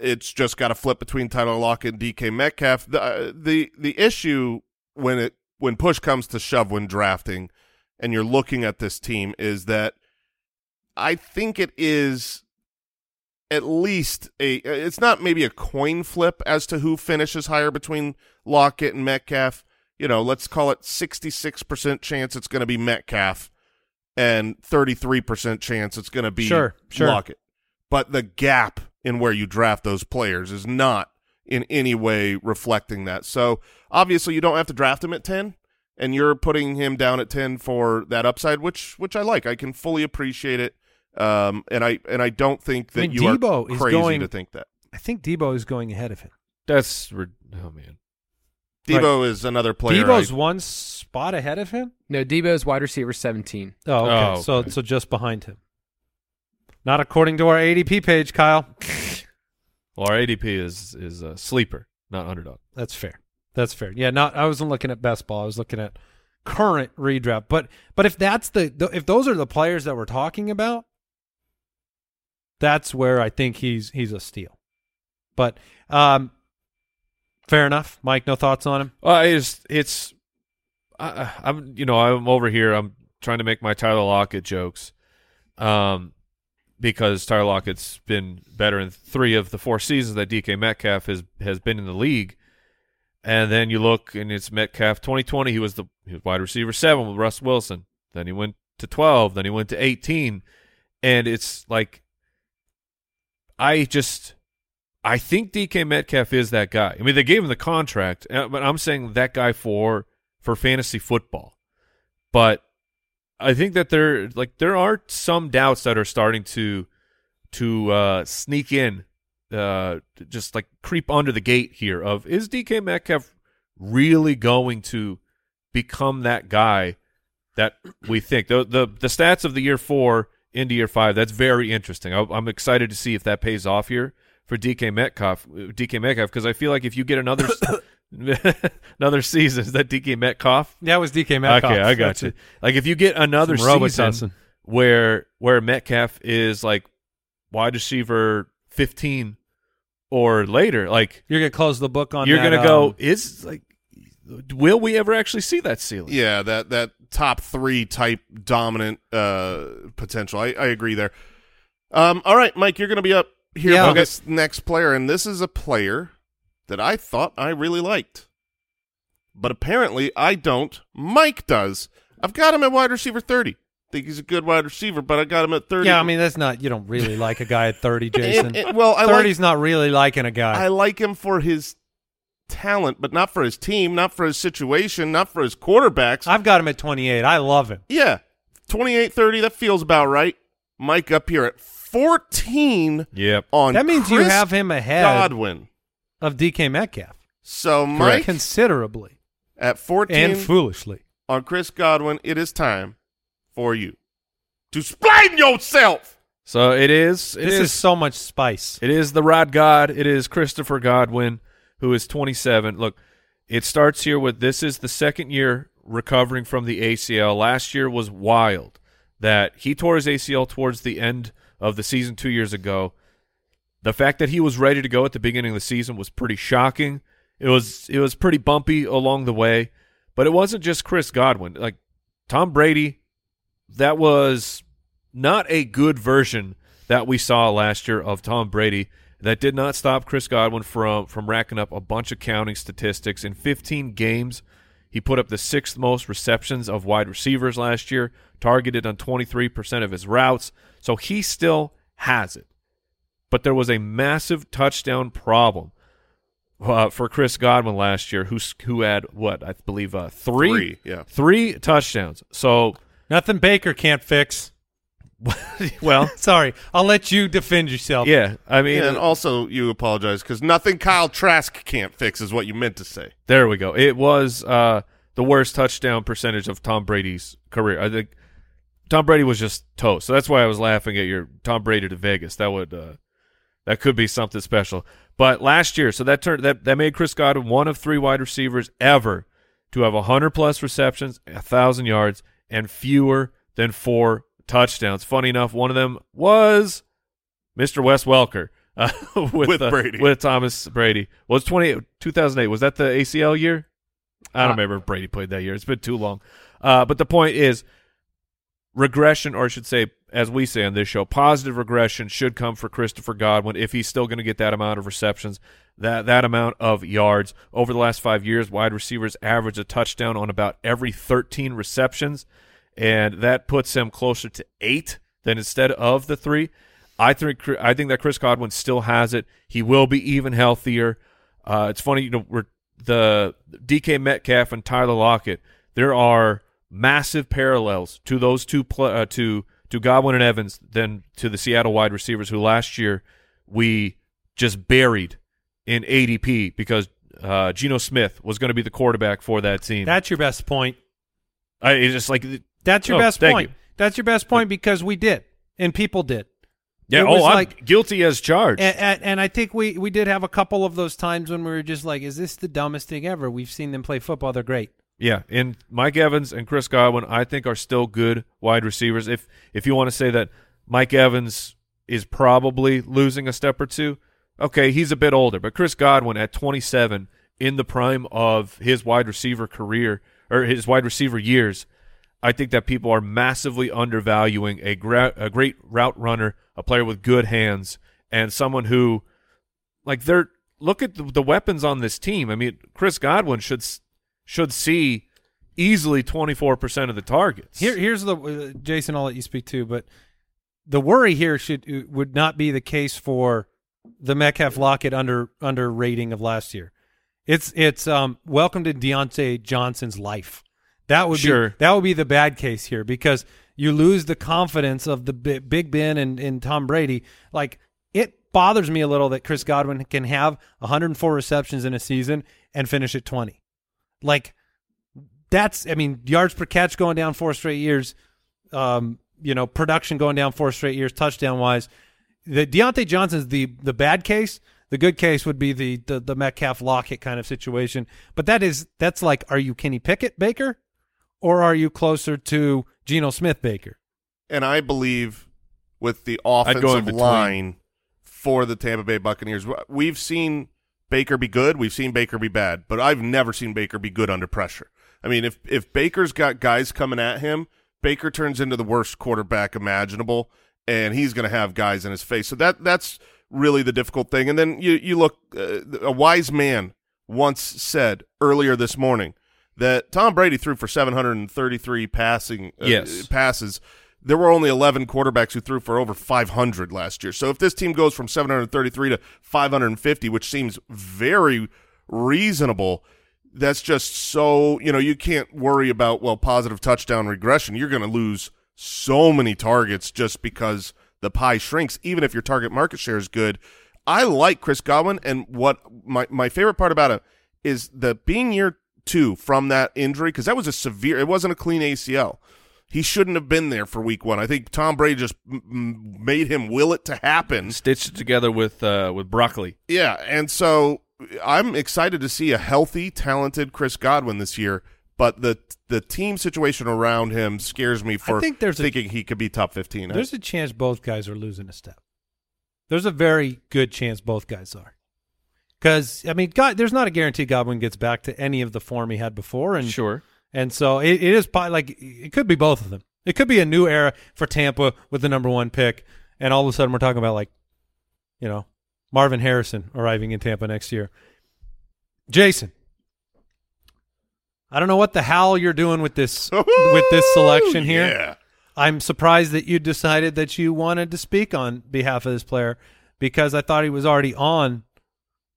It's just got to flip between Tyler Lockett and DK Metcalf. The, uh, the the issue when it when push comes to shove when drafting – and you're looking at this team is that I think it is at least a it's not maybe a coin flip as to who finishes higher between Lockett and Metcalf. You know, let's call it 66% chance it's going to be Metcalf and 33% chance it's going to be Sure, sure. Lockett. But the gap in where you draft those players is not in any way reflecting that. So, obviously you don't have to draft him at 10 and you're putting him down at 10 for that upside which which I like. I can fully appreciate it. Um and I and I don't think that I mean, you Deebo are is crazy going- to think that. I think Deebo is going ahead of him. That's oh man. Deebo is another player. Deebo's I- one spot ahead of him. No, Deebo's wide receiver 17. Oh, okay. Oh, So so just behind him. Not according to our ADP page, Kyle. Well, our ADP is is a sleeper, not underdog. That's fair. That's fair. Yeah, not I wasn't looking at best ball. I was looking at current redraft. But but if that's the, the if those are the players that we're talking about, that's where I think he's he's a steal. But um fair enough. Mike, no thoughts on him? Uh, it's it's I, I'm you know I'm over here. I'm trying to make my Tyler Lockett jokes, um, because Tyler Lockett's been better in three of the four seasons that DK Metcalf has has been in the league. And then you look, and it's Metcalf 2020. He was the he was wide receiver seven with Russ Wilson. Then he went to 12. Then he went to 18. And it's like, I just, I think DK Metcalf is that guy. I mean, they gave him the contract, uh, but I'm saying that guy for for fantasy football. But I think that there, like, there are some doubts that are starting to to uh, sneak in uh, just like creep under the gate here of is DK Metcalf really going to become that guy that we think the the the stats of the year four into year five that's very interesting. I, I'm excited to see if that pays off here for DK Metcalf DK Metcalf because I feel like if you get another another season is that DK Metcalf That was DK Metcalf. Okay, I got That's you. it. Like if you get another Some season where where Metcalf is like wide receiver fifteen or later, like You're gonna close the book on. you're that, gonna go um, is like will we ever actually see that ceiling? Yeah, that that top three type dominant uh, potential. I, I agree there. Um, all right, Mike, you're going to be up here Yeah. Okay. this next player, and this is a player that I thought I really liked, but apparently I don't. Mike does. I've got him at wide receiver thirty. Think he's a good wide receiver, but I got him at thirty. Yeah, I mean that's not. You don't really like a guy at 30, Jason. And- and- well, I like not really liking a guy. I like him for his talent, but not for his team, not for his situation, not for his quarterbacks. I've got him at 28. I love him. Yeah. 28 30, that feels about right. Mike up here at 14 Yep. on That means you have him ahead Godwin. of DK Metcalf So Mike considerably at 14 and foolishly. on Chris Godwin, it is time for you to explain yourself. So it is. It This is. is so much spice. It is the Rod God. It is Christopher Godwin, who is 27. Look, it starts here with this is the second year recovering from the ACL. Last year was wild that he tore his ACL towards the end of the season two years ago. The fact that he was ready to go at the beginning of the season was pretty shocking. It was it was pretty bumpy along the way, but it wasn't just Chris Godwin. Like Tom Brady, that was not a good version that we saw last year of Tom Brady. That did not stop Chris Godwin from from racking up a bunch of counting statistics. In 15 games, he put up the sixth most receptions of wide receivers last year, targeted on 23% of his routes. So he still has it. But there was a massive touchdown problem uh, for Chris Godwin last year, who's who had what I believe uh, three, Three, yeah. three touchdowns. So Nothing Baker can't fix. well, Sorry, I'll let you defend yourself. yeah. I mean, and also, you apologize because nothing Kyle Trask can't fix is what you meant to say. There we go. It was uh, the worst touchdown percentage of Tom Brady's career. I think Tom Brady was just toast. So that's why I was laughing at your Tom Brady to Vegas. That would uh, that could be something special. But last year, so that turned that that made Chris Godwin one of three wide receivers ever to have hundred plus receptions, a thousand yards, and fewer than four touchdowns. Funny enough, one of them was Mr. Wes Welker. Uh, with, With uh, Brady. with Thomas Brady was 20, 2008 was that the ACL year I don't Uh, remember if Brady played that year. It's been too long. Uh, but the point is, regression, or I should say, as we say on this show, positive regression should come for Christopher Godwin if he's still going to get that amount of receptions, that that amount of yards. Over the last five years, wide receivers average a touchdown on about every 13 receptions, and that puts him closer to eight than instead of the three. I think I think that Chris Godwin still has it. He will be even healthier. Uh, it's funny, you know, we're the DK Metcalf and Tyler Lockett. There are massive parallels to those two uh, to to Godwin and Evans than to the Seattle wide receivers who last year we just buried in ADP because uh, Geno Smith was going to be the quarterback for that team. That's your best point. I, it's just like That's your Oh, best point. you. That's your best point because we did, and people did. yeah, It oh, I'm like- guilty as charged. And, and, and I think we, we did have a couple of those times when we were just like, is this the dumbest thing ever? We've seen them play football. They're great. Yeah, and Mike Evans and Chris Godwin, I think, are still good wide receivers. If if you want to say that Mike Evans is probably losing a step or two, okay, he's a bit older. But Chris Godwin at 27, in the prime of his wide receiver career or his wide receiver years, I think that people are massively undervaluing a, gra- a great route runner, a player with good hands, and someone who, like, they're look at the, the weapons on this team. I mean, Chris Godwin should should see easily 24% of the targets. Here, here's the uh, Jason. I'll let you speak too, but the worry here should uh, would not be the case for the Metcalf Lockett under under rating of last year. It's it's um welcome to Diontae Johnson's life. That would Sure. be that would be the bad case here because you lose the confidence of the Bi- Big Ben and, and Tom Brady. Like it bothers me a little that Chris Godwin can have 104 receptions in a season and finish at 20. Like that's I mean yards per catch going down four straight years, um, you know production going down four straight years touchdown wise. The Diontae Johnson's the the bad case. The good case would be the the, the Metcalf Lockett kind of situation. But that is that's like are you Kenny Pickett Baker, or are you closer to Geno Smith Baker? and I believe with the I'd go in offensive line for the Tampa Bay Buccaneers, we've seen Baker be good, we've seen Baker be bad, but I've never seen Baker be good under pressure. I mean, if if Baker's got guys coming at him, Baker turns into the worst quarterback imaginable, and he's going to have guys in his face. So that that's really the difficult thing. And then you you look, uh, a wise man once said earlier this morning that Tom Brady threw for 733 passing uh, Yes. passes. There were only 11 quarterbacks who threw for over 500 last year. So if this team goes from 733 to 550, which seems very reasonable, that's just so, you know, you can't worry about, well, positive touchdown regression. You're going to lose so many targets just because the pie shrinks, even if your target market share is good. I like Chris Godwin, and what my, my favorite part about it is the being year two from that injury, because that was a severe, it wasn't a clean ACL. He shouldn't have been there for week one. I think Tom Brady just m- m- made him will it to happen. Stitched it together with uh, with broccoli. Yeah, and so I'm excited to see a healthy, talented Chris Godwin this year. But the the team situation around him scares me for think there's a- thinking he could be top fifteen. There's a chance both guys are losing a step. There's a very good chance both guys are. Because I mean, God, there's not a guarantee Godwin gets back to any of the form he had before, and Sure. And so it, it is po- like it could be both of them. It could be a new era for Tampa with the number one pick, and all of a sudden we're talking about like, you know, Marvin Harrison arriving in Tampa next year. Jason, I don't know what the hell you're doing with this with this selection here. Yeah. I'm surprised that you decided that you wanted to speak on behalf of this player because I thought he was already on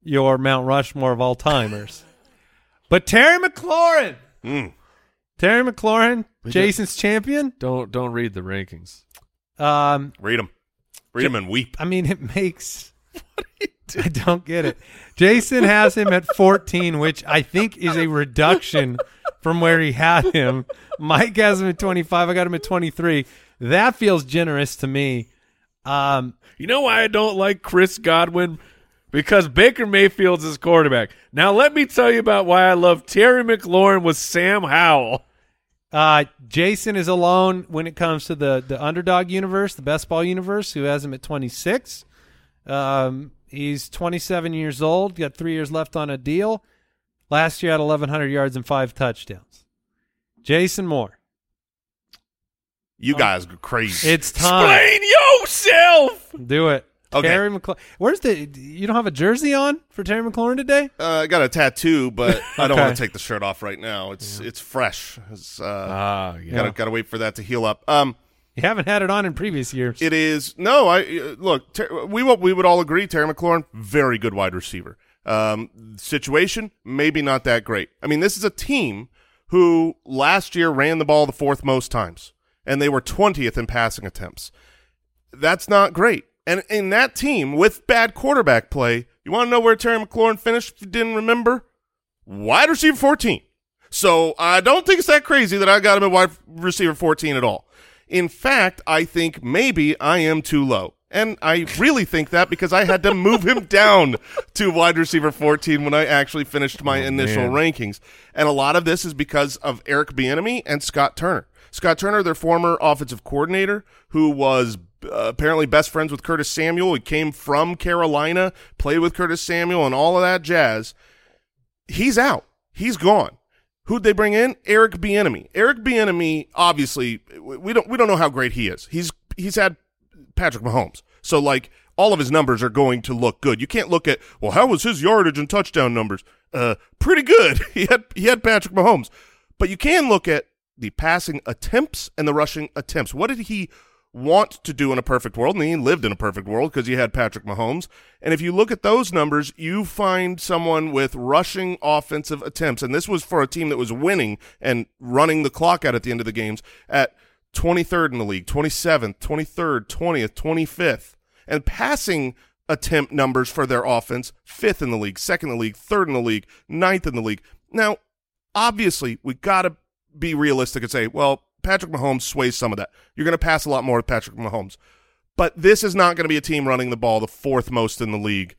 your Mount Rushmore of all timers. but Terry McLaurin, Mm. Terry McLaurin, Jason's champion. Don't don't read the rankings. Um, Read them. read them and weep. I mean, it makes. I don't get it. Jason has him at 14, which I think is a reduction from where he had him. Mike has him at 25. I got him at 23. That feels generous to me. Um, You know why I don't like Chris Godwin? Because Baker Mayfield's his quarterback. Now let me tell you about why I love Terry McLaurin with Sam Howell. uh, Jason is alone when it comes to the the underdog universe, the best ball universe, who has him at 26. Um, he's 27 years old, got three years left on a deal. Last year had 1,100 yards and five touchdowns. Jason Moore. You guys go crazy. It's time. Explain yourself. Do it. Okay. Terry McLaurin. Where's the? You don't have a jersey on for Terry McLaurin today? uh, I got a tattoo, but I don't want to take the shirt off right now. It's it's fresh. It's, uh, Ah, yeah. gotta gotta wait for that to heal up. Um, You haven't had it on in previous years. It is no. I uh, look. Ter- we will, we would all agree. Terry McLaurin, very good wide receiver. Um, situation maybe not that great. I mean, this is a team who last year ran the ball the fourth most times, and they were twentieth in passing attempts. That's not great. And in that team with bad quarterback play, you want to know where Terry McLaurin finished? If you didn't remember, wide receiver fourteen. So I don't think it's that crazy that I got him at wide receiver 14 at all. In fact, I think maybe I am too low. And I really think that because I had to move him down to wide receiver 14 when I actually finished my oh, initial man. rankings. And a lot of this is because of Eric Bieniemy and Scott Turner. Scott Turner, their former offensive coordinator, who was uh, apparently best friends with Curtis Samuel. He came from Carolina, played with Curtis Samuel, and all of that jazz he's out. He's gone. Who'd they bring in? Eric Bieniemy. Eric Bieniemy, obviously, we don't we don't know how great he is. He's he's had Patrick Mahomes, so like all of his numbers are going to look good. You can't look at well, how was his yardage and touchdown numbers? Uh, pretty good. He had he had Patrick Mahomes, but you can look at the passing attempts and the rushing attempts. What did he want to do in a perfect world? And he lived in a perfect world because he had Patrick Mahomes. And if you look at those numbers, you find someone with rushing offensive attempts. And this was for a team that was winning and running the clock out at the end of the games at 23rd in the league, 27th, 23rd, 20th, 25th. And passing attempt numbers for their offense, fifth in the league, second in the league, third in the league, ninth in the league. Now, obviously, we got to be realistic and say, well, Patrick Mahomes sways some of that. You're going to pass a lot more with Patrick Mahomes. But this is not going to be a team running the ball the fourth most in the league.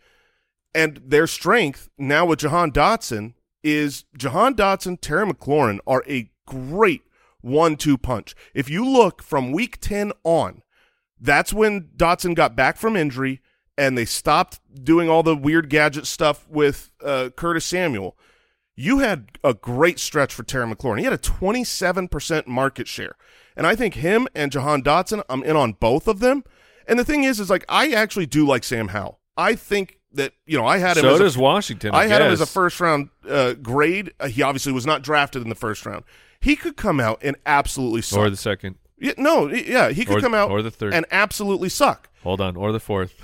And their strength now with Jahan Dotson is Jahan Dotson, Terry McLaurin are a great one-two punch. If you look from week 10 on, that's when Dotson got back from injury and they stopped doing all the weird gadget stuff with uh, Curtis Samuel. You had a great stretch for Terry McLaurin. He had a 27% market share. And I think him and Jahan Dotson, I'm in on both of them. And the thing is, is like I actually do like Sam Howell. I think that you know I had him. So as does a, Washington. I, I had him as a first round uh, grade. Uh, he obviously was not drafted in the first round. He could come out and absolutely suck. or the second. yeah, no, yeah, he could Or- come out or the third. and absolutely suck. Hold on, or the fourth,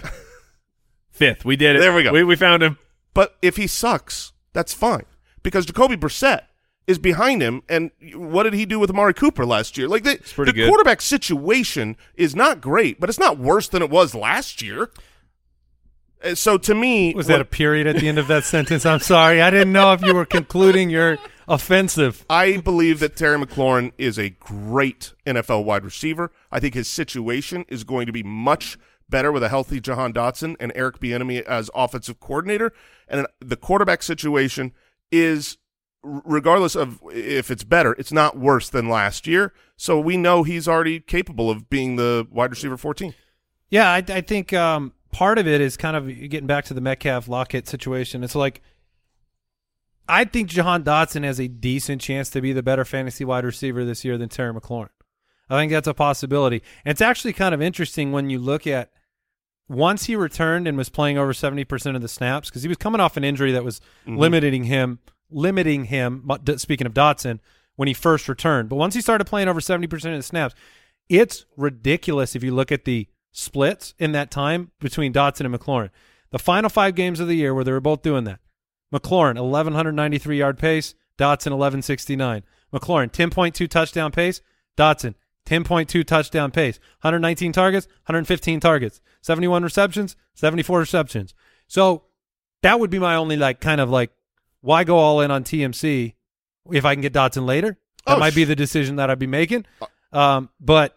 fifth. We did it. There we go. We we found him. But if he sucks, that's fine because Jacoby Brissett is behind him. And what did he do with Amari Cooper last year? Like the, good. quarterback situation is not great, but it's not worse than it was last year. Uh, So to me, Was that a period at the end of that sentence? I'm sorry. I didn't know if you were concluding your offensive. I believe that Terry McLaurin is a great NFL wide receiver. I think his situation is going to be much better with a healthy Jahan Dotson and Eric Bieniemy as offensive coordinator. And the quarterback situation is, regardless of if it's better, it's not worse than last year. So we know he's already capable of being the wide receiver 14. Yeah, I, I think um, part of it is kind of getting back to the Metcalf Lockett situation. It's like I think Jahan Dotson has a decent chance to be the better fantasy wide receiver this year than Terry McLaurin. I think that's a possibility. And it's actually kind of interesting when you look at once he returned and was playing over 70% of the snaps because he was coming off an injury that was mm-hmm. limiting him limiting him speaking of Dotson when he first returned. But once he started playing over 70% of the snaps, it's ridiculous if you look at the splits in that time between Dotson and McLaurin. The final 5 games of the year where they were both doing that. McLaurin 1193 yard pace, Dotson 1169. McLaurin 10.2 touchdown pace, Dotson 10.2 touchdown pace, 119 targets, 115 targets, 71 receptions, 74 receptions. So that would be my only like kind of like why go all in on TMC if I can get Dotson later? That Oh, might be Uh, the decision that I'd be making. Um, but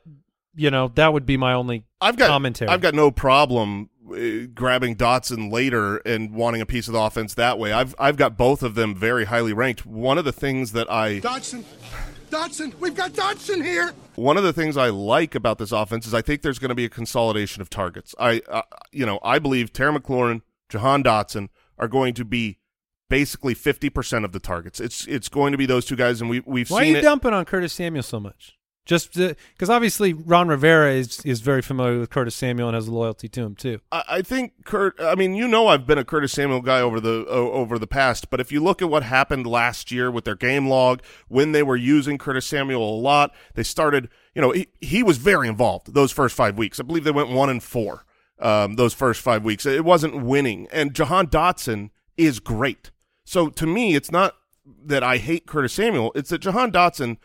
you know that would be my only I've got commentary. I've got no problem uh, grabbing Dotson later and wanting a piece of the offense that way. I've I've got both of them very highly ranked. One of the things that I Dodson! Dodson! We've got Dodson here! One of the things I like about this offense is I think there's going to be a consolidation of targets. I uh, you know I believe Terry McLaurin, Jahan Dotson are going to be basically 50% of the targets. It's it's going to be those two guys and we we've Why are you it. dumping on Curtis Samuel so much? Just because obviously Ron Rivera is is very familiar with Curtis Samuel and has loyalty to him too. I I think Kurt. I mean, you know, I've been a Curtis Samuel guy over the over the past, but if you look at what happened last year with their game log, when they were using Curtis Samuel a lot, they started. You know, he, he was very involved those first five weeks. I believe they went one and four um, those first five weeks. It wasn't winning, and Jahan Dotson is great. So to me, it's not that I hate Curtis Samuel; it's that Jahan Dotson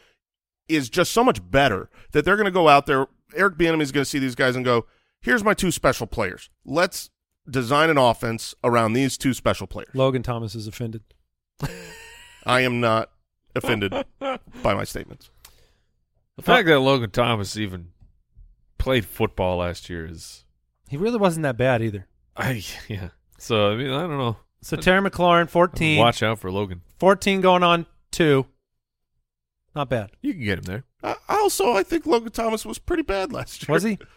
is just so much better that they're going to go out there. Eric Bieniemy is going to see these guys and go, "Here's my two special players. Let's design an offense around these two special players." Logan Thomas is offended. I am not offended by my statements. The fact that Logan Thomas even played football last year is, He really wasn't that bad either. I yeah. So I mean, I don't know. So Terry McLaurin, 14, Watch out for Logan. 14 going on two. Not bad. You can get him there. I also, I think Logan Thomas was pretty bad last year. Was he?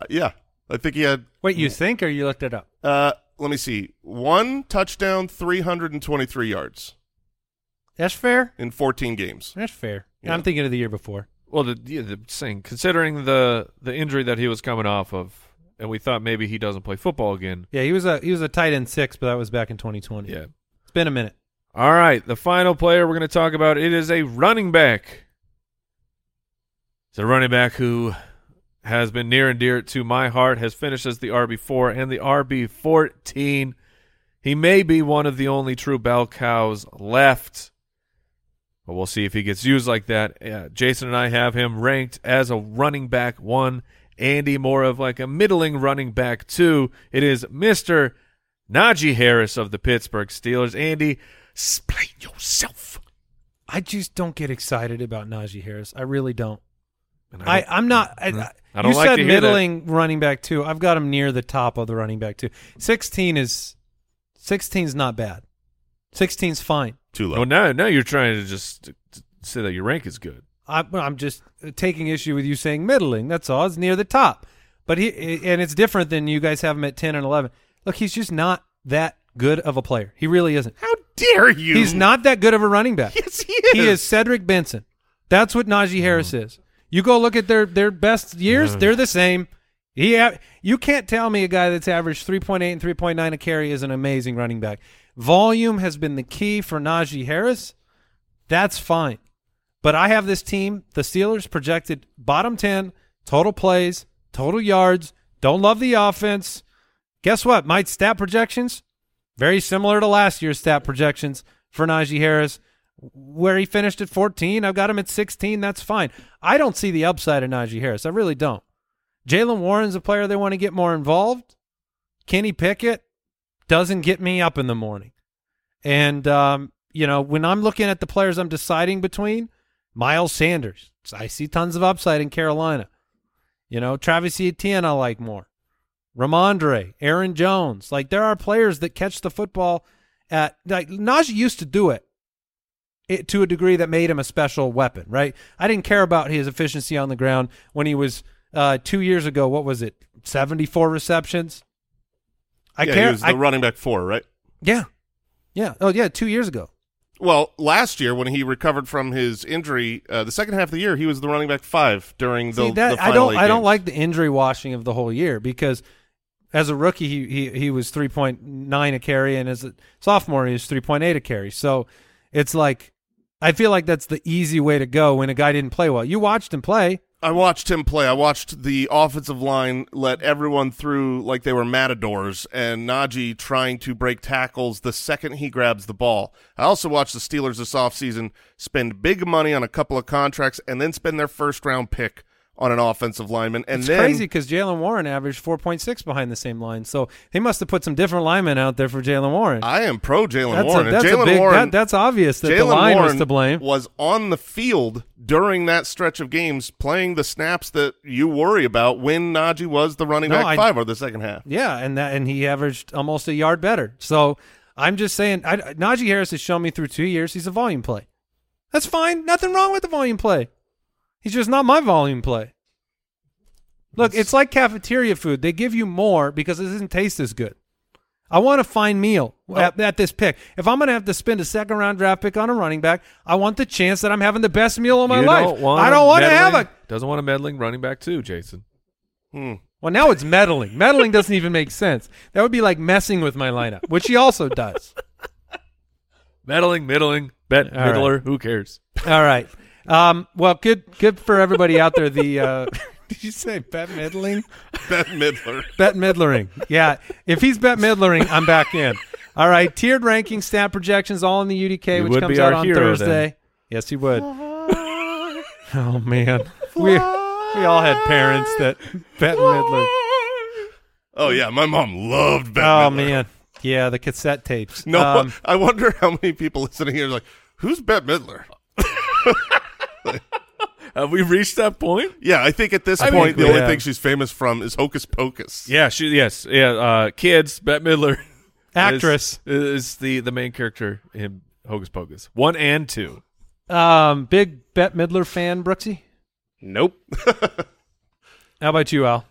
Uh, yeah, I think he had. Wait, you think or you looked it up? Uh, let me see. One touchdown, three hundred and twenty-three yards That's fair. in fourteen games. That's fair. Yeah. I'm thinking of the year before. Well, the, yeah, the saying considering the the injury that he was coming off of, and we thought maybe he doesn't play football again. Yeah, he was a he was a tight end six, but that was back in 2020. Yeah. it's been a minute. All right, the final player we're going to talk about it is a running back. It's a running back who has been near and dear to my heart, has finished as the RB4 and the RB14. He may be one of the only true bell cows left, but we'll see if he gets used like that. Yeah, Jason and I have him ranked as a running back one Andy more of like a middling running back two. It is Mr. Najee Harris of the Pittsburgh Steelers. Andy, explain yourself. I just don't get excited about Najee Harris. I really don't. And I, don't- I'm not. Mm-hmm. I, I don't you like said to hear that. middling running back two. I've got him near the top of the running back two. Sixteen is sixteen's not bad. Sixteen's fine. Too low. Well, now, now you're trying to just say that your rank is good. I, I'm just uh, taking issue with you saying middling. That's all. It's near the top, but he and it's different than you guys have him at ten and eleven. Look, he's just not that good of a player. He really isn't. How dare you? He's not that good of a running back. Yes, he is. He is Cedric Benson. That's what Najee mm-hmm. Harris is. You go look at their their best years; mm-hmm. they're the same. He, a- you can't tell me a guy that's averaged three point eight and three point nine a carry is an amazing running back. Volume has been the key for Najee Harris. That's fine, but I have this team, the Steelers, projected bottom ten total plays, total yards. Don't love the offense. Guess what? My stat projections very similar to last year's stat projections for Najee Harris, where he finished at 14. I've got him at 16. That's fine. I don't see the upside of Najee Harris. I really don't. Jaylen Warren's a player they want to get more involved. Kenny Pickett doesn't get me up in the morning. And, um, you know, when I'm looking at the players I'm deciding between, Miles Sanders, I see tons of upside in Carolina. You know, Travis Etienne I like more. Rhamondre, Aaron Jones. Like there are players that catch the football at like Najee used to do it, it to a degree that made him a special weapon, right? I didn't care about his efficiency on the ground when he was uh, two years ago. What was it? Seventy four receptions. I yeah, care. He was the I- running back four, right? yeah, yeah. Oh yeah, two years ago. Well, last year when he recovered from his injury, uh, the second half of the year, he was the running back five during the, See, that, the I don't. I don't like the injury washing of the whole year because as a rookie he he, he was three point nine a carry, and as a sophomore he was three point eight a carry. So it's like I feel like that's the easy way to go when a guy didn't play well. You watched him play. I watched him play. I watched the offensive line let everyone through like they were matadors, and Najee trying to break tackles the second he grabs the ball. I also watched the Steelers this offseason spend big money on a couple of contracts and then spend their first round pick on an offensive lineman. And It's then crazy because Jaylen Warren averaged four point six behind the same line. So they must have put some different linemen out there for Jaylen Warren. I am pro Jaylen Warren. a, that's Jaylen big. Warren, that, that's obvious that the Jaylen line Warren was to blame. was on the field during that stretch of games playing the snaps that you worry about when Najee was the running No, back I- five or the second half. Yeah, and that and he averaged almost a yard better. So I'm just saying, I, Najee Harris has shown me through two years he's a volume play. That's fine. Nothing wrong with the volume play. He's just not my volume play. Look, it's like cafeteria food. They give you more because it doesn't taste as good. I want a fine meal at, at this pick. If I'm going to have to spend a second round draft pick on a running back, I want the chance that I'm having the best meal of my You life. don't want I a don't want to have meddling- a Doesn't want a meddling running back too, Jason. Hmm. well, now it's meddling. meddling doesn't even make sense. That would be like messing with my lineup, which he also does. Meddling, middling, bet All right. middler. Who cares? All right. Um, well, good good for everybody out there. The uh, did you say bet middling? Bette Midler. Bet middlering. Yeah. If he's bet middlering, I'm back in. All right. Tiered ranking stat projections all in the UDK, He which would comes be out our on hero then. Thursday. Yes, he would. oh man, we we all had parents that bet Midler. Oh yeah, my mom loved Bette Oh Midler. man, yeah, the cassette tapes. No, Um, I wonder how many people listening here are like, "Who's Bette Midler?" Have we reached that point? Yeah, I think at this I point think the we only have. thing she's famous from is Hocus Pocus. Yeah, she. Yes, yeah. Uh, kids, Bette Midler, Actress. is, is the the main character in Hocus Pocus one and two. um, big Bette Midler fan, Brooksy. Nope. How about you, Al?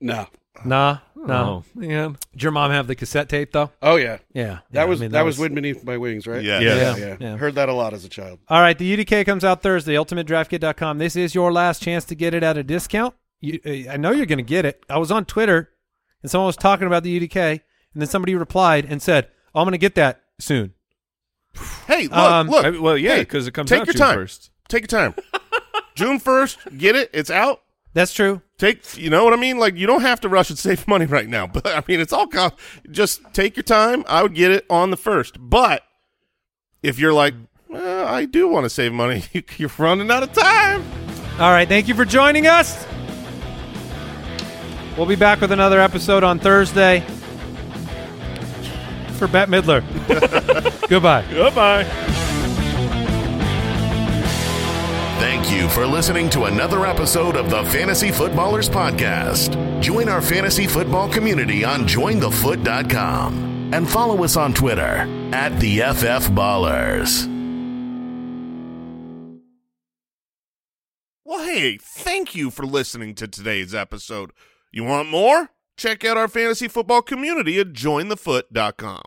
No. Nah, no. Oh man, Did your mom have the cassette tape though? Oh yeah. Yeah, That yeah, was I mean, that, was Wind Beneath My Wings, right? Yeah. Yeah. Yeah, Yeah. yeah. Yeah. Heard that a lot as a child. All right, the UDK comes out Thursday. UltimateDraftKit.com. This is your last chance to get it at a discount. You, uh, I know you're going to get it. I was on Twitter, and someone was talking about the UDK, and then somebody replied and said, oh, "I'm going to get that soon." Hey, look, Um, look. I- well, yeah, Hey, because it comes take out your June time. first. Take your time. June first, get it. It's out. That's true. Take, you know what I mean? Like you don't have to rush and save money right now. But I mean, it's all co- just take your time. I would get it on the first. But if you're like, well, I do want to save money, you're running out of time. All right, thank you for joining us. We'll be back with another episode on Thursday. For Bette Midler. Goodbye. Goodbye. Thank you for listening to another episode of the Fantasy Footballers Podcast. Join our fantasy football community on jointhefoot.com and follow us on Twitter at the FF Ballers. Well, hey, thank you for listening to today's episode. You want more? Check out our fantasy football community at jointhefoot.com.